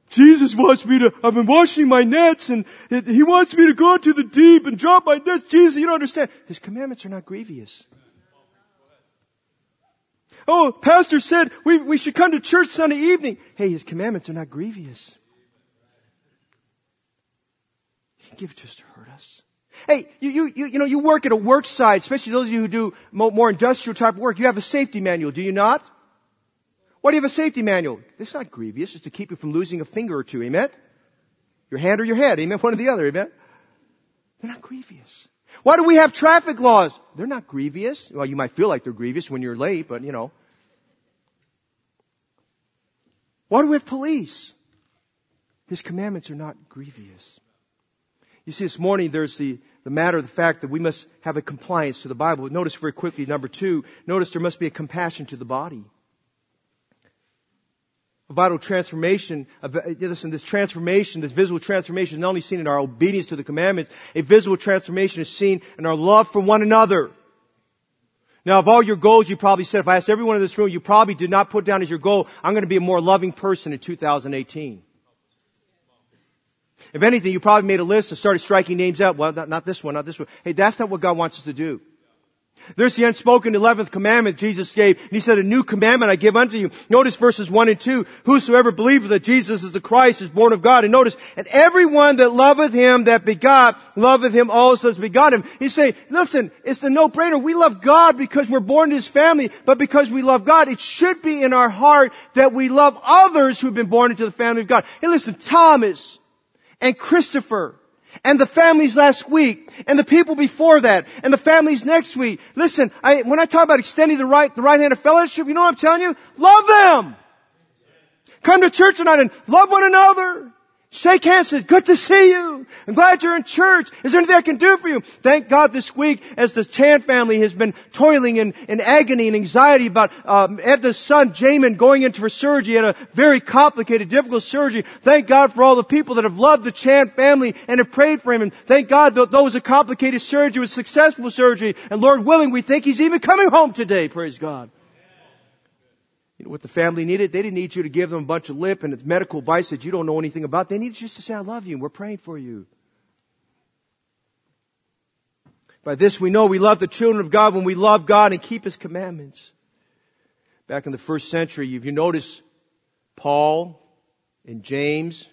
Jesus wants me to, I've been washing my nets and it, He wants me to go to the deep and drop my nets. Jesus, you don't understand. His commandments are not grievous. Oh, pastor said we, we should come to church Sunday evening. Hey, his commandments are not grievous. He didn't give to to hurt us. Hey, you, you, you, you know, you work at a work site, especially those of you who do more industrial type work. You have a safety manual, do you not? Why do you have a safety manual? It's not grievous. It's to keep you from losing a finger or two. Amen? Your hand or your head. Amen? One or the other. Amen? They're not grievous. Why do we have traffic laws? They're not grievous. Well, you might feel like they're grievous when you're late, but you know. Why do we have police? His commandments are not grievous. You see, this morning there's the, the matter of the fact that we must have a compliance to the Bible. Notice very quickly, number two, notice there must be a compassion to the body. A vital transformation, uh, listen, this transformation, this visible transformation is not only seen in our obedience to the commandments, a visible transformation is seen in our love for one another. Now, of all your goals, you probably said, if I asked everyone in this room, you probably did not put down as your goal, I'm going to be a more loving person in 2018. If anything, you probably made a list and started striking names out. Well, not, not this one, not this one. Hey, that's not what God wants us to do. There's the unspoken 11th commandment Jesus gave. And he said, a new commandment I give unto you. Notice verses 1 and 2. Whosoever believeth that Jesus is the Christ is born of God. And notice, and everyone that loveth him that begot, loveth him also as begot him. He's saying, listen, it's the no-brainer. We love God because we're born to his family, but because we love God, it should be in our heart that we love others who've been born into the family of God. Hey listen, Thomas and Christopher and the families last week, and the people before that, and the families next week. Listen, I, when I talk about extending the right, the right hand of fellowship, you know what I'm telling you? Love them! Come to church tonight and love one another. Shake hands, says, good to see you. I'm glad you're in church. Is there anything I can do for you? Thank God this week, as the Chan family has been toiling in, in agony and anxiety about um, Edna's son, Jamin, going in for surgery, at a very complicated, difficult surgery. Thank God for all the people that have loved the Chan family and have prayed for him. And thank God that was a complicated surgery was successful surgery. And Lord willing, we think he's even coming home today. Praise God. You know what the family needed? They didn't need you to give them a bunch of lip and it's medical advice that you don't know anything about. They needed just to say, I love you and we're praying for you. By this we know we love the children of God when we love God and keep His commandments. Back in the first century, if you notice, Paul and James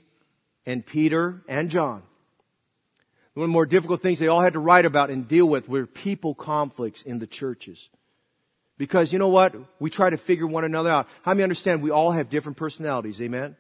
and Peter and John, one of the more difficult things they all had to write about and deal with were people conflicts in the churches. Because you know what? We try to figure one another out. How many understand we all have different personalities? Amen?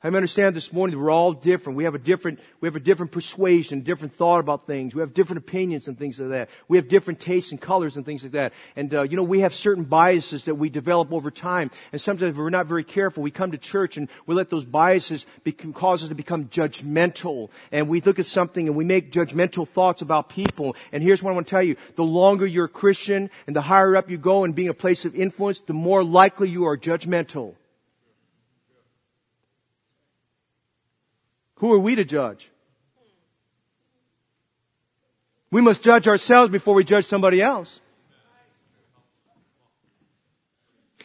I understand this morning that we're all different. We have a different, we have a different persuasion, different thought about things. We have different opinions and things like that. We have different tastes and colors and things like that. And, uh, you know, we have certain biases that we develop over time. And sometimes if we're not very careful, we come to church and we let those biases become, cause us to become judgmental. And we look at something and we make judgmental thoughts about people. And here's what I want to tell you. The longer you're a Christian and the higher up you go in being a place of influence, the more likely you are judgmental. Who are we to judge? We must judge ourselves before we judge somebody else.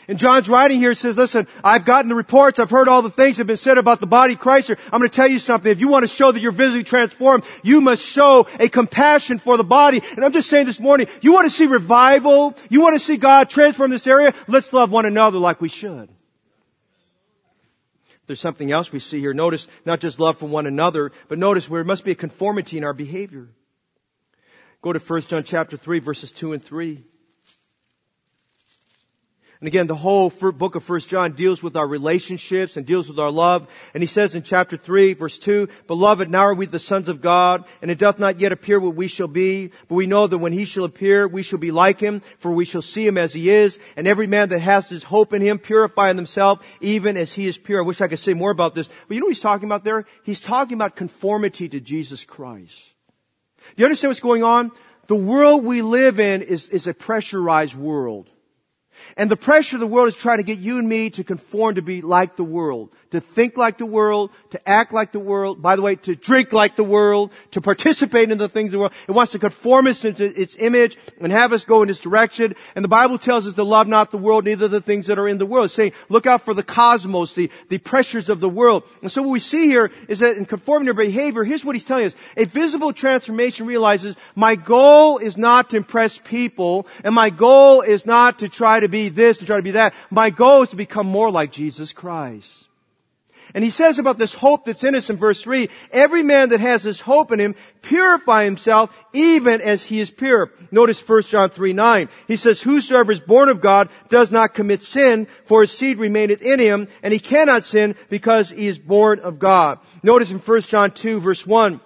And John's writing here says, listen, I've gotten the reports, I've heard all the things that have been said about the body of Christ. I'm going to tell you something. If you want to show that you're visibly transformed, you must show a compassion for the body. And I'm just saying this morning, you want to see revival? You want to see God transform this area? Let's love one another like we should. There's something else we see here. Notice not just love for one another, but notice there must be a conformity in our behavior. Go to 1 John chapter 3 verses 2 and 3. And again, the whole book of First John deals with our relationships and deals with our love. And he says in chapter 3, verse 2, Beloved, now are we the sons of God, and it doth not yet appear what we shall be, but we know that when he shall appear, we shall be like him, for we shall see him as he is. And every man that has his hope in him purifying himself, even as he is pure. I wish I could say more about this, but you know what he's talking about there? He's talking about conformity to Jesus Christ. Do you understand what's going on? The world we live in is, is a pressurized world. And the pressure of the world is trying to get you and me to conform to be like the world to think like the world, to act like the world, by the way, to drink like the world, to participate in the things of the world. It wants to conform us into its image and have us go in this direction. And the Bible tells us to love not the world, neither the things that are in the world. It's saying, look out for the cosmos, the, the pressures of the world. And so what we see here is that in conforming to behavior, here's what he's telling us. A visible transformation realizes my goal is not to impress people, and my goal is not to try to be this and try to be that. My goal is to become more like Jesus Christ. And he says about this hope that's in us in verse 3, every man that has this hope in him purify himself even as he is pure. Notice 1 John 3, 9. He says, whosoever is born of God does not commit sin, for his seed remaineth in him, and he cannot sin because he is born of God. Notice in 1 John 2, verse 1,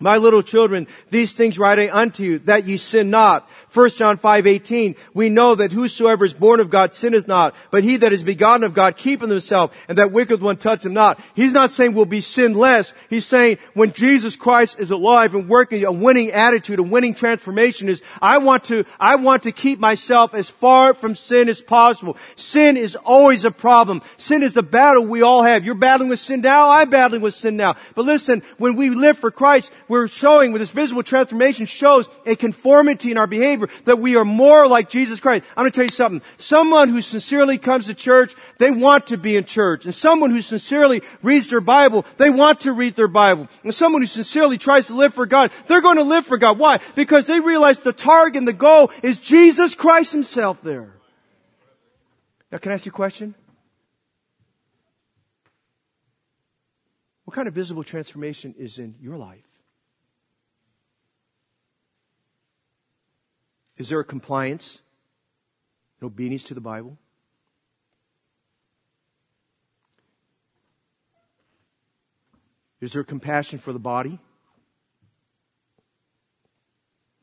my little children, these things write I unto you, that ye sin not. 1 John 5, 18, we know that whosoever is born of God sinneth not, but he that is begotten of God keepeth himself, and that wicked one touch him not. He's not saying we'll be sinless. He's saying when Jesus Christ is alive and working, a winning attitude, a winning transformation is, I want to, I want to keep myself as far from sin as possible. Sin is always a problem. Sin is the battle we all have. You're battling with sin now, I'm battling with sin now. But listen, when we live for Christ, we're showing with this visible transformation shows a conformity in our behavior that we are more like Jesus Christ. I'm going to tell you something. Someone who sincerely comes to church, they want to be in church. And someone who sincerely reads their Bible, they want to read their Bible. And someone who sincerely tries to live for God, they're going to live for God. Why? Because they realize the target and the goal is Jesus Christ Himself there. Now can I ask you a question? What kind of visible transformation is in your life? Is there a compliance and obedience to the Bible? Is there compassion for the body?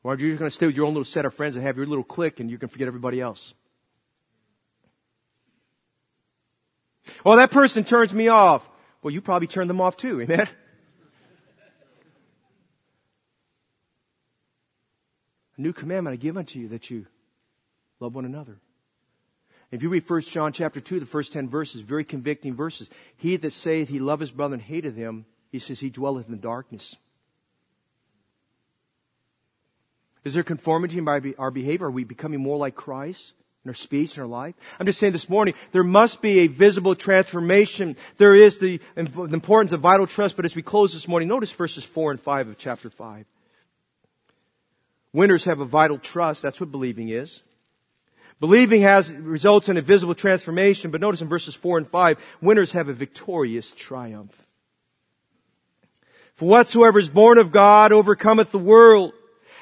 Or are you just going to stay with your own little set of friends and have your little clique and you can forget everybody else? Well, that person turns me off. Well, you probably turned them off too, amen? A new commandment I give unto you that you love one another. If you read 1 John chapter 2, the first 10 verses, very convicting verses. He that saith he loveth his brother and hateth him, he says he dwelleth in the darkness. Is there conformity in our behavior? Are we becoming more like Christ in our speech and our life? I'm just saying this morning, there must be a visible transformation. There is the, the importance of vital trust, but as we close this morning, notice verses 4 and 5 of chapter 5. Winners have a vital trust. That's what believing is. Believing has, results in a visible transformation, but notice in verses 4 and 5, winners have a victorious triumph. For whatsoever is born of God overcometh the world.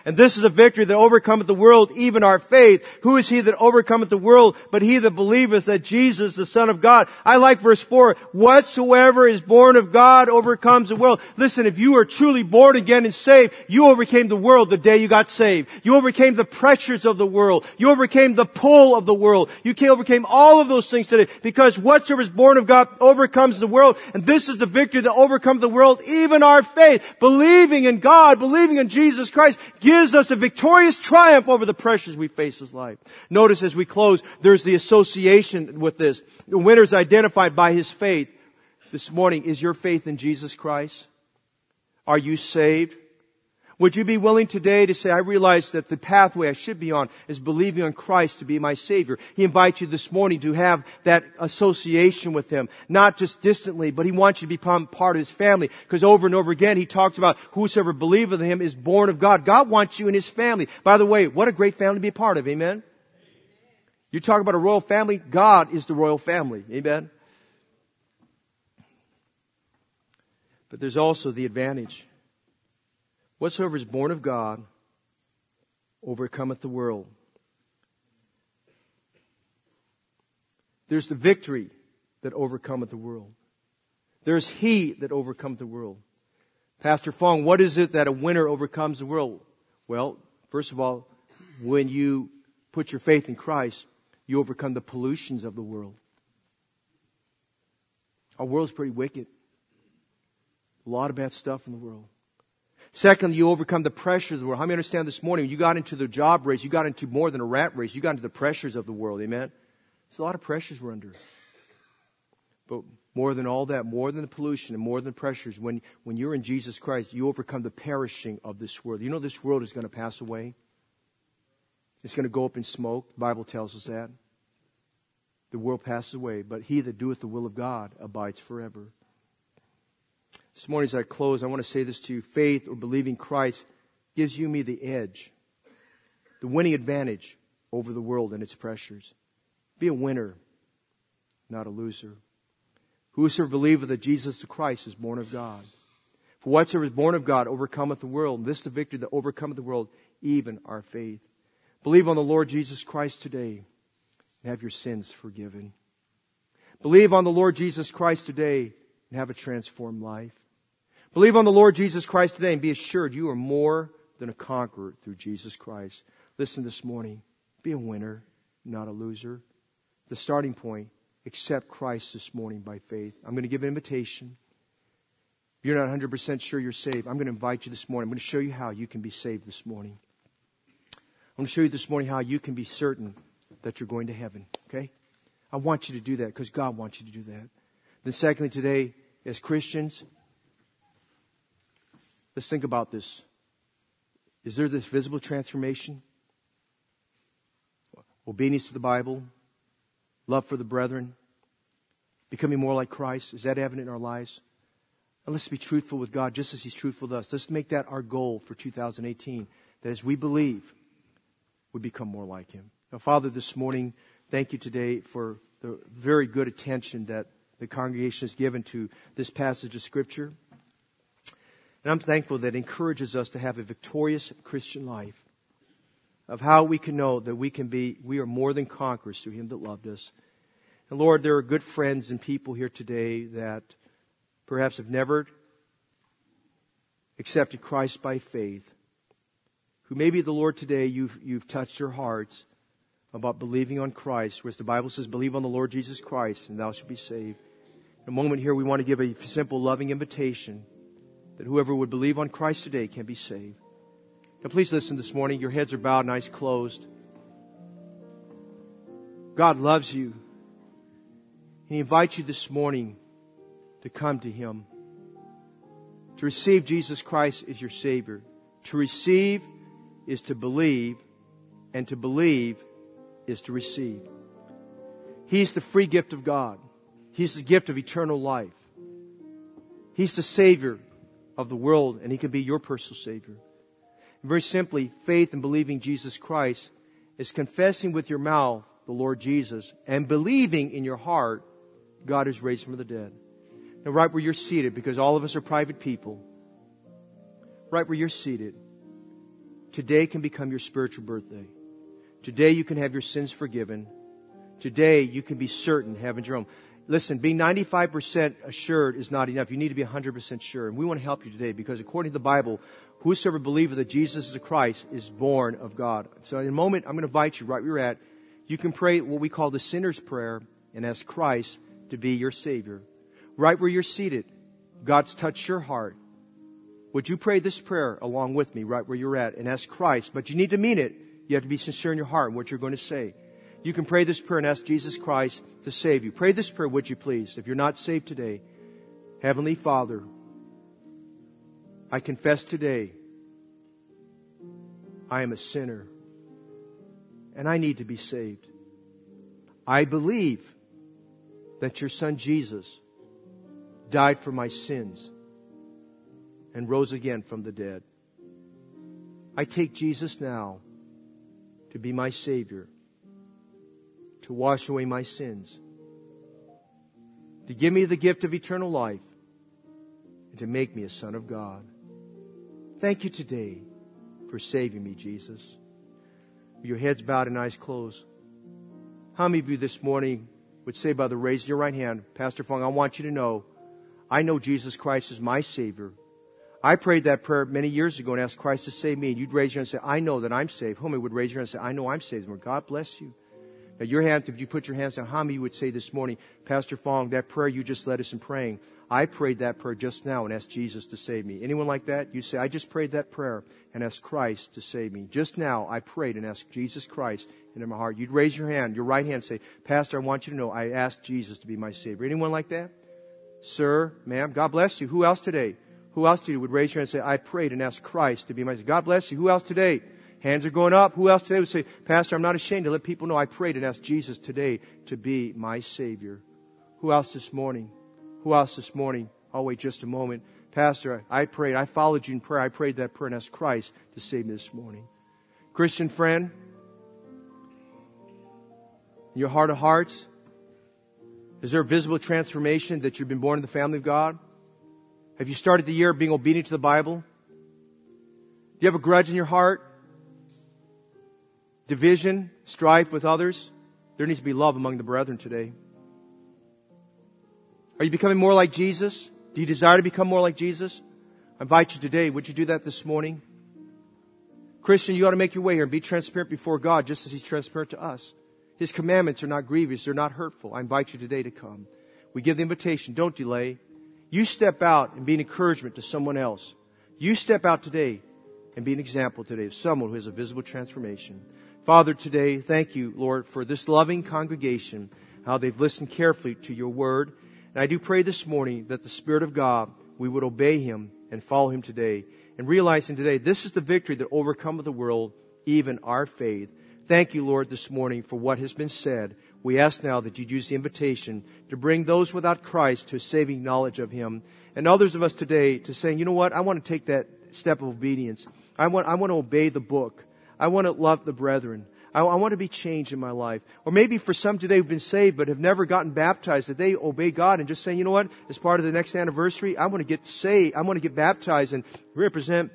And this is a victory that overcometh the world, even our faith. Who is he that overcometh the world, but he that believeth that Jesus, the Son of God? I like verse 4. Whatsoever is born of God overcomes the world. Listen, if you are truly born again and saved, you overcame the world the day you got saved. You overcame the pressures of the world. You overcame the pull of the world. You overcame all of those things today because whatsoever is born of God overcomes the world. And this is the victory that overcomes the world, even our faith. Believing in God, believing in Jesus Christ, gives us a victorious triumph over the pressures we face in life. Notice as we close, there's the association with this. The winner is identified by his faith. This morning, is your faith in Jesus Christ? Are you saved? Would you be willing today to say, I realize that the pathway I should be on is believing on Christ to be my Savior? He invites you this morning to have that association with Him, not just distantly, but He wants you to become part of His family. Because over and over again, He talks about whosoever believeth in Him is born of God. God wants you in His family. By the way, what a great family to be a part of. Amen? You talk about a royal family, God is the royal family. Amen? But there's also the advantage Whatsoever is born of God overcometh the world. There's the victory that overcometh the world. There's he that overcometh the world. Pastor Fong, what is it that a winner overcomes the world? Well, first of all, when you put your faith in Christ, you overcome the pollutions of the world. Our world's pretty wicked. A lot of bad stuff in the world. Secondly, you overcome the pressures of the world. How many understand this morning? You got into the job race. You got into more than a rat race. You got into the pressures of the world. Amen? There's a lot of pressures we're under. But more than all that, more than the pollution and more than the pressures, when, when you're in Jesus Christ, you overcome the perishing of this world. You know this world is going to pass away. It's going to go up in smoke. The Bible tells us that. The world passes away, but he that doeth the will of God abides forever. This morning, as I close, I want to say this to you. Faith or believing Christ gives you me the edge, the winning advantage over the world and its pressures. Be a winner, not a loser. Whosoever believeth that Jesus the Christ is born of God. For whatsoever is born of God overcometh the world. And this is the victory that overcometh the world, even our faith. Believe on the Lord Jesus Christ today and have your sins forgiven. Believe on the Lord Jesus Christ today and have a transformed life. Believe on the Lord Jesus Christ today and be assured you are more than a conqueror through Jesus Christ. Listen this morning. Be a winner, not a loser. The starting point, accept Christ this morning by faith. I'm going to give an invitation. If you're not 100% sure you're saved, I'm going to invite you this morning. I'm going to show you how you can be saved this morning. I'm going to show you this morning how you can be certain that you're going to heaven. Okay? I want you to do that because God wants you to do that. Then secondly, today, as Christians, Let's think about this. Is there this visible transformation? Obedience to the Bible, love for the brethren, becoming more like Christ. Is that evident in our lives? And let's be truthful with God just as He's truthful with us. Let's make that our goal for 2018. That as we believe, we become more like Him. Now, Father, this morning, thank you today for the very good attention that the congregation has given to this passage of Scripture. And I'm thankful that encourages us to have a victorious Christian life of how we can know that we can be, we are more than conquerors through Him that loved us. And Lord, there are good friends and people here today that perhaps have never accepted Christ by faith, who maybe the Lord today you've, you've touched their hearts about believing on Christ, whereas the Bible says, believe on the Lord Jesus Christ and thou shalt be saved. In a moment here, we want to give a simple, loving invitation that whoever would believe on Christ today can be saved. Now, please listen this morning. Your heads are bowed and eyes closed. God loves you. He invites you this morning to come to Him. To receive Jesus Christ as your Savior. To receive is to believe, and to believe is to receive. He's the free gift of God. He's the gift of eternal life. He's the Savior of the world, and He can be your personal Savior. And very simply, faith in believing Jesus Christ is confessing with your mouth the Lord Jesus and believing in your heart God is raised from the dead. Now, right where you're seated, because all of us are private people, right where you're seated, today can become your spiritual birthday. Today you can have your sins forgiven. Today you can be certain heaven's your own. Listen, being 95% assured is not enough. You need to be 100% sure. And we want to help you today because according to the Bible, whosoever believeth that Jesus is the Christ is born of God. So in a moment, I'm going to invite you right where you're at. You can pray what we call the sinner's prayer and ask Christ to be your Savior. Right where you're seated, God's touched your heart. Would you pray this prayer along with me right where you're at and ask Christ? But you need to mean it. You have to be sincere in your heart in what you're going to say. You can pray this prayer and ask Jesus Christ to save you. Pray this prayer, would you please? If you're not saved today, Heavenly Father, I confess today I am a sinner and I need to be saved. I believe that your son Jesus died for my sins and rose again from the dead. I take Jesus now to be my Savior to wash away my sins, to give me the gift of eternal life, and to make me a son of God. Thank you today for saving me, Jesus. With your heads bowed and eyes closed. How many of you this morning would say by the raise of your right hand, Pastor Fong, I want you to know, I know Jesus Christ is my Savior. I prayed that prayer many years ago and asked Christ to save me. And you'd raise your hand and say, I know that I'm saved. Homie would raise your hand and say, I know I'm saved. And God bless you. Now, your hand, if you put your hands down, how many would say this morning, Pastor Fong, that prayer you just led us in praying, I prayed that prayer just now and asked Jesus to save me. Anyone like that? You say, I just prayed that prayer and asked Christ to save me. Just now, I prayed and asked Jesus Christ into my heart. You'd raise your hand, your right hand, say, Pastor, I want you to know I asked Jesus to be my Savior. Anyone like that? Sir, ma'am, God bless you. Who else today? Who else today would raise your hand and say, I prayed and asked Christ to be my Savior? God bless you. Who else today? Hands are going up. Who else today would say, Pastor, I'm not ashamed to let people know I prayed and asked Jesus today to be my Savior? Who else this morning? Who else this morning? I'll wait just a moment. Pastor, I prayed. I followed you in prayer. I prayed that prayer and asked Christ to save me this morning. Christian friend, in your heart of hearts, is there a visible transformation that you've been born in the family of God? Have you started the year being obedient to the Bible? Do you have a grudge in your heart? Division, strife with others, there needs to be love among the brethren today. Are you becoming more like Jesus? Do you desire to become more like Jesus? I invite you today. Would you do that this morning? Christian, you ought to make your way here and be transparent before God just as He's transparent to us. His commandments are not grievous. They're not hurtful. I invite you today to come. We give the invitation. Don't delay. You step out and be an encouragement to someone else. You step out today and be an example today of someone who has a visible transformation. Father, today, thank you, Lord, for this loving congregation, how they've listened carefully to your word. And I do pray this morning that the Spirit of God, we would obey him and follow him today. And realizing today, this is the victory that overcometh the world, even our faith. Thank you, Lord, this morning for what has been said. We ask now that you'd use the invitation to bring those without Christ to a saving knowledge of him. And others of us today to saying, you know what, I want to take that step of obedience. I want, I want to obey the book. I want to love the brethren. I, I, want to be changed in my life. Or maybe for some today who've been saved but have never gotten baptized, that they obey God and just saying, you know what, as part of the next anniversary, I want to get saved. I want to get baptized and represent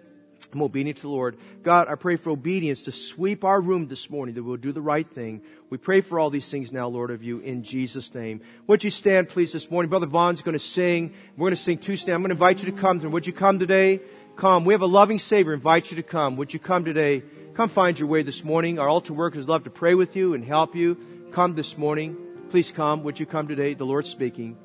I'm obedient to the Lord. God, I pray for obedience to sweep our room this morning, that we'll do the right thing. We pray for all these things now, Lord, of you, in Jesus' name. Would you stand, please, this morning? Brother Vaughn's going to sing. We're going to sing two stand. I'm going to invite you to come. Would you come today? Come. We have a loving Savior. Invite you to come. Would you come today? Come find your way this morning. Our altar workers love to pray with you and help you. Come this morning. Please come. Would you come today? The Lord's speaking.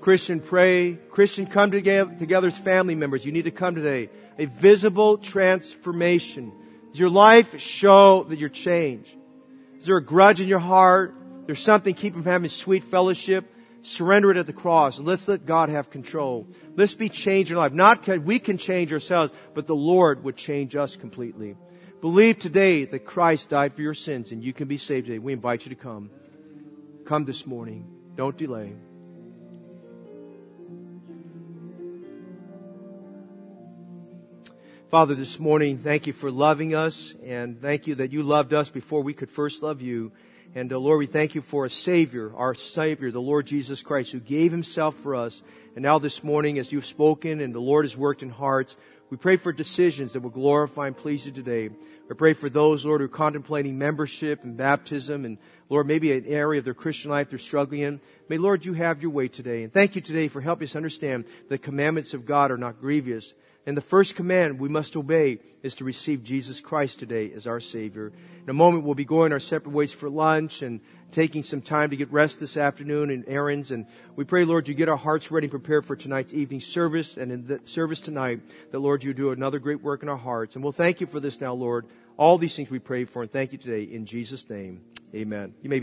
Christian, pray. Christian, come together, as family members. You need to come today. A visible transformation. Does your life show that you're changed? Is there a grudge in your heart? There's something keeping from having sweet fellowship? Surrender it at the cross. Let's let God have control. Let's be changed in life. Not we can change ourselves, but the Lord would change us completely. Believe today that Christ died for your sins and you can be saved today. We invite you to come. Come this morning. Don't delay. Father, this morning, thank you for loving us and thank you that you loved us before we could first love you. And uh, Lord, we thank you for a Savior, our Savior, the Lord Jesus Christ, who gave Himself for us. And now this morning, as you've spoken and the Lord has worked in hearts, we pray for decisions that will glorify and please you today. We pray for those, Lord, who are contemplating membership and baptism and, Lord, maybe an area of their Christian life they're struggling in. May, Lord, you have your way today. And thank you today for helping us understand the commandments of God are not grievous and the first command we must obey is to receive Jesus Christ today as our Savior. In a moment, we'll be going our separate ways for lunch and taking some time to get rest this afternoon and errands. And we pray, Lord, you get our hearts ready and prepared for tonight's evening service. And in the service tonight, that, Lord, you do another great work in our hearts. And we'll thank you for this now, Lord. All these things we pray for and thank you today in Jesus' name. Amen. You may be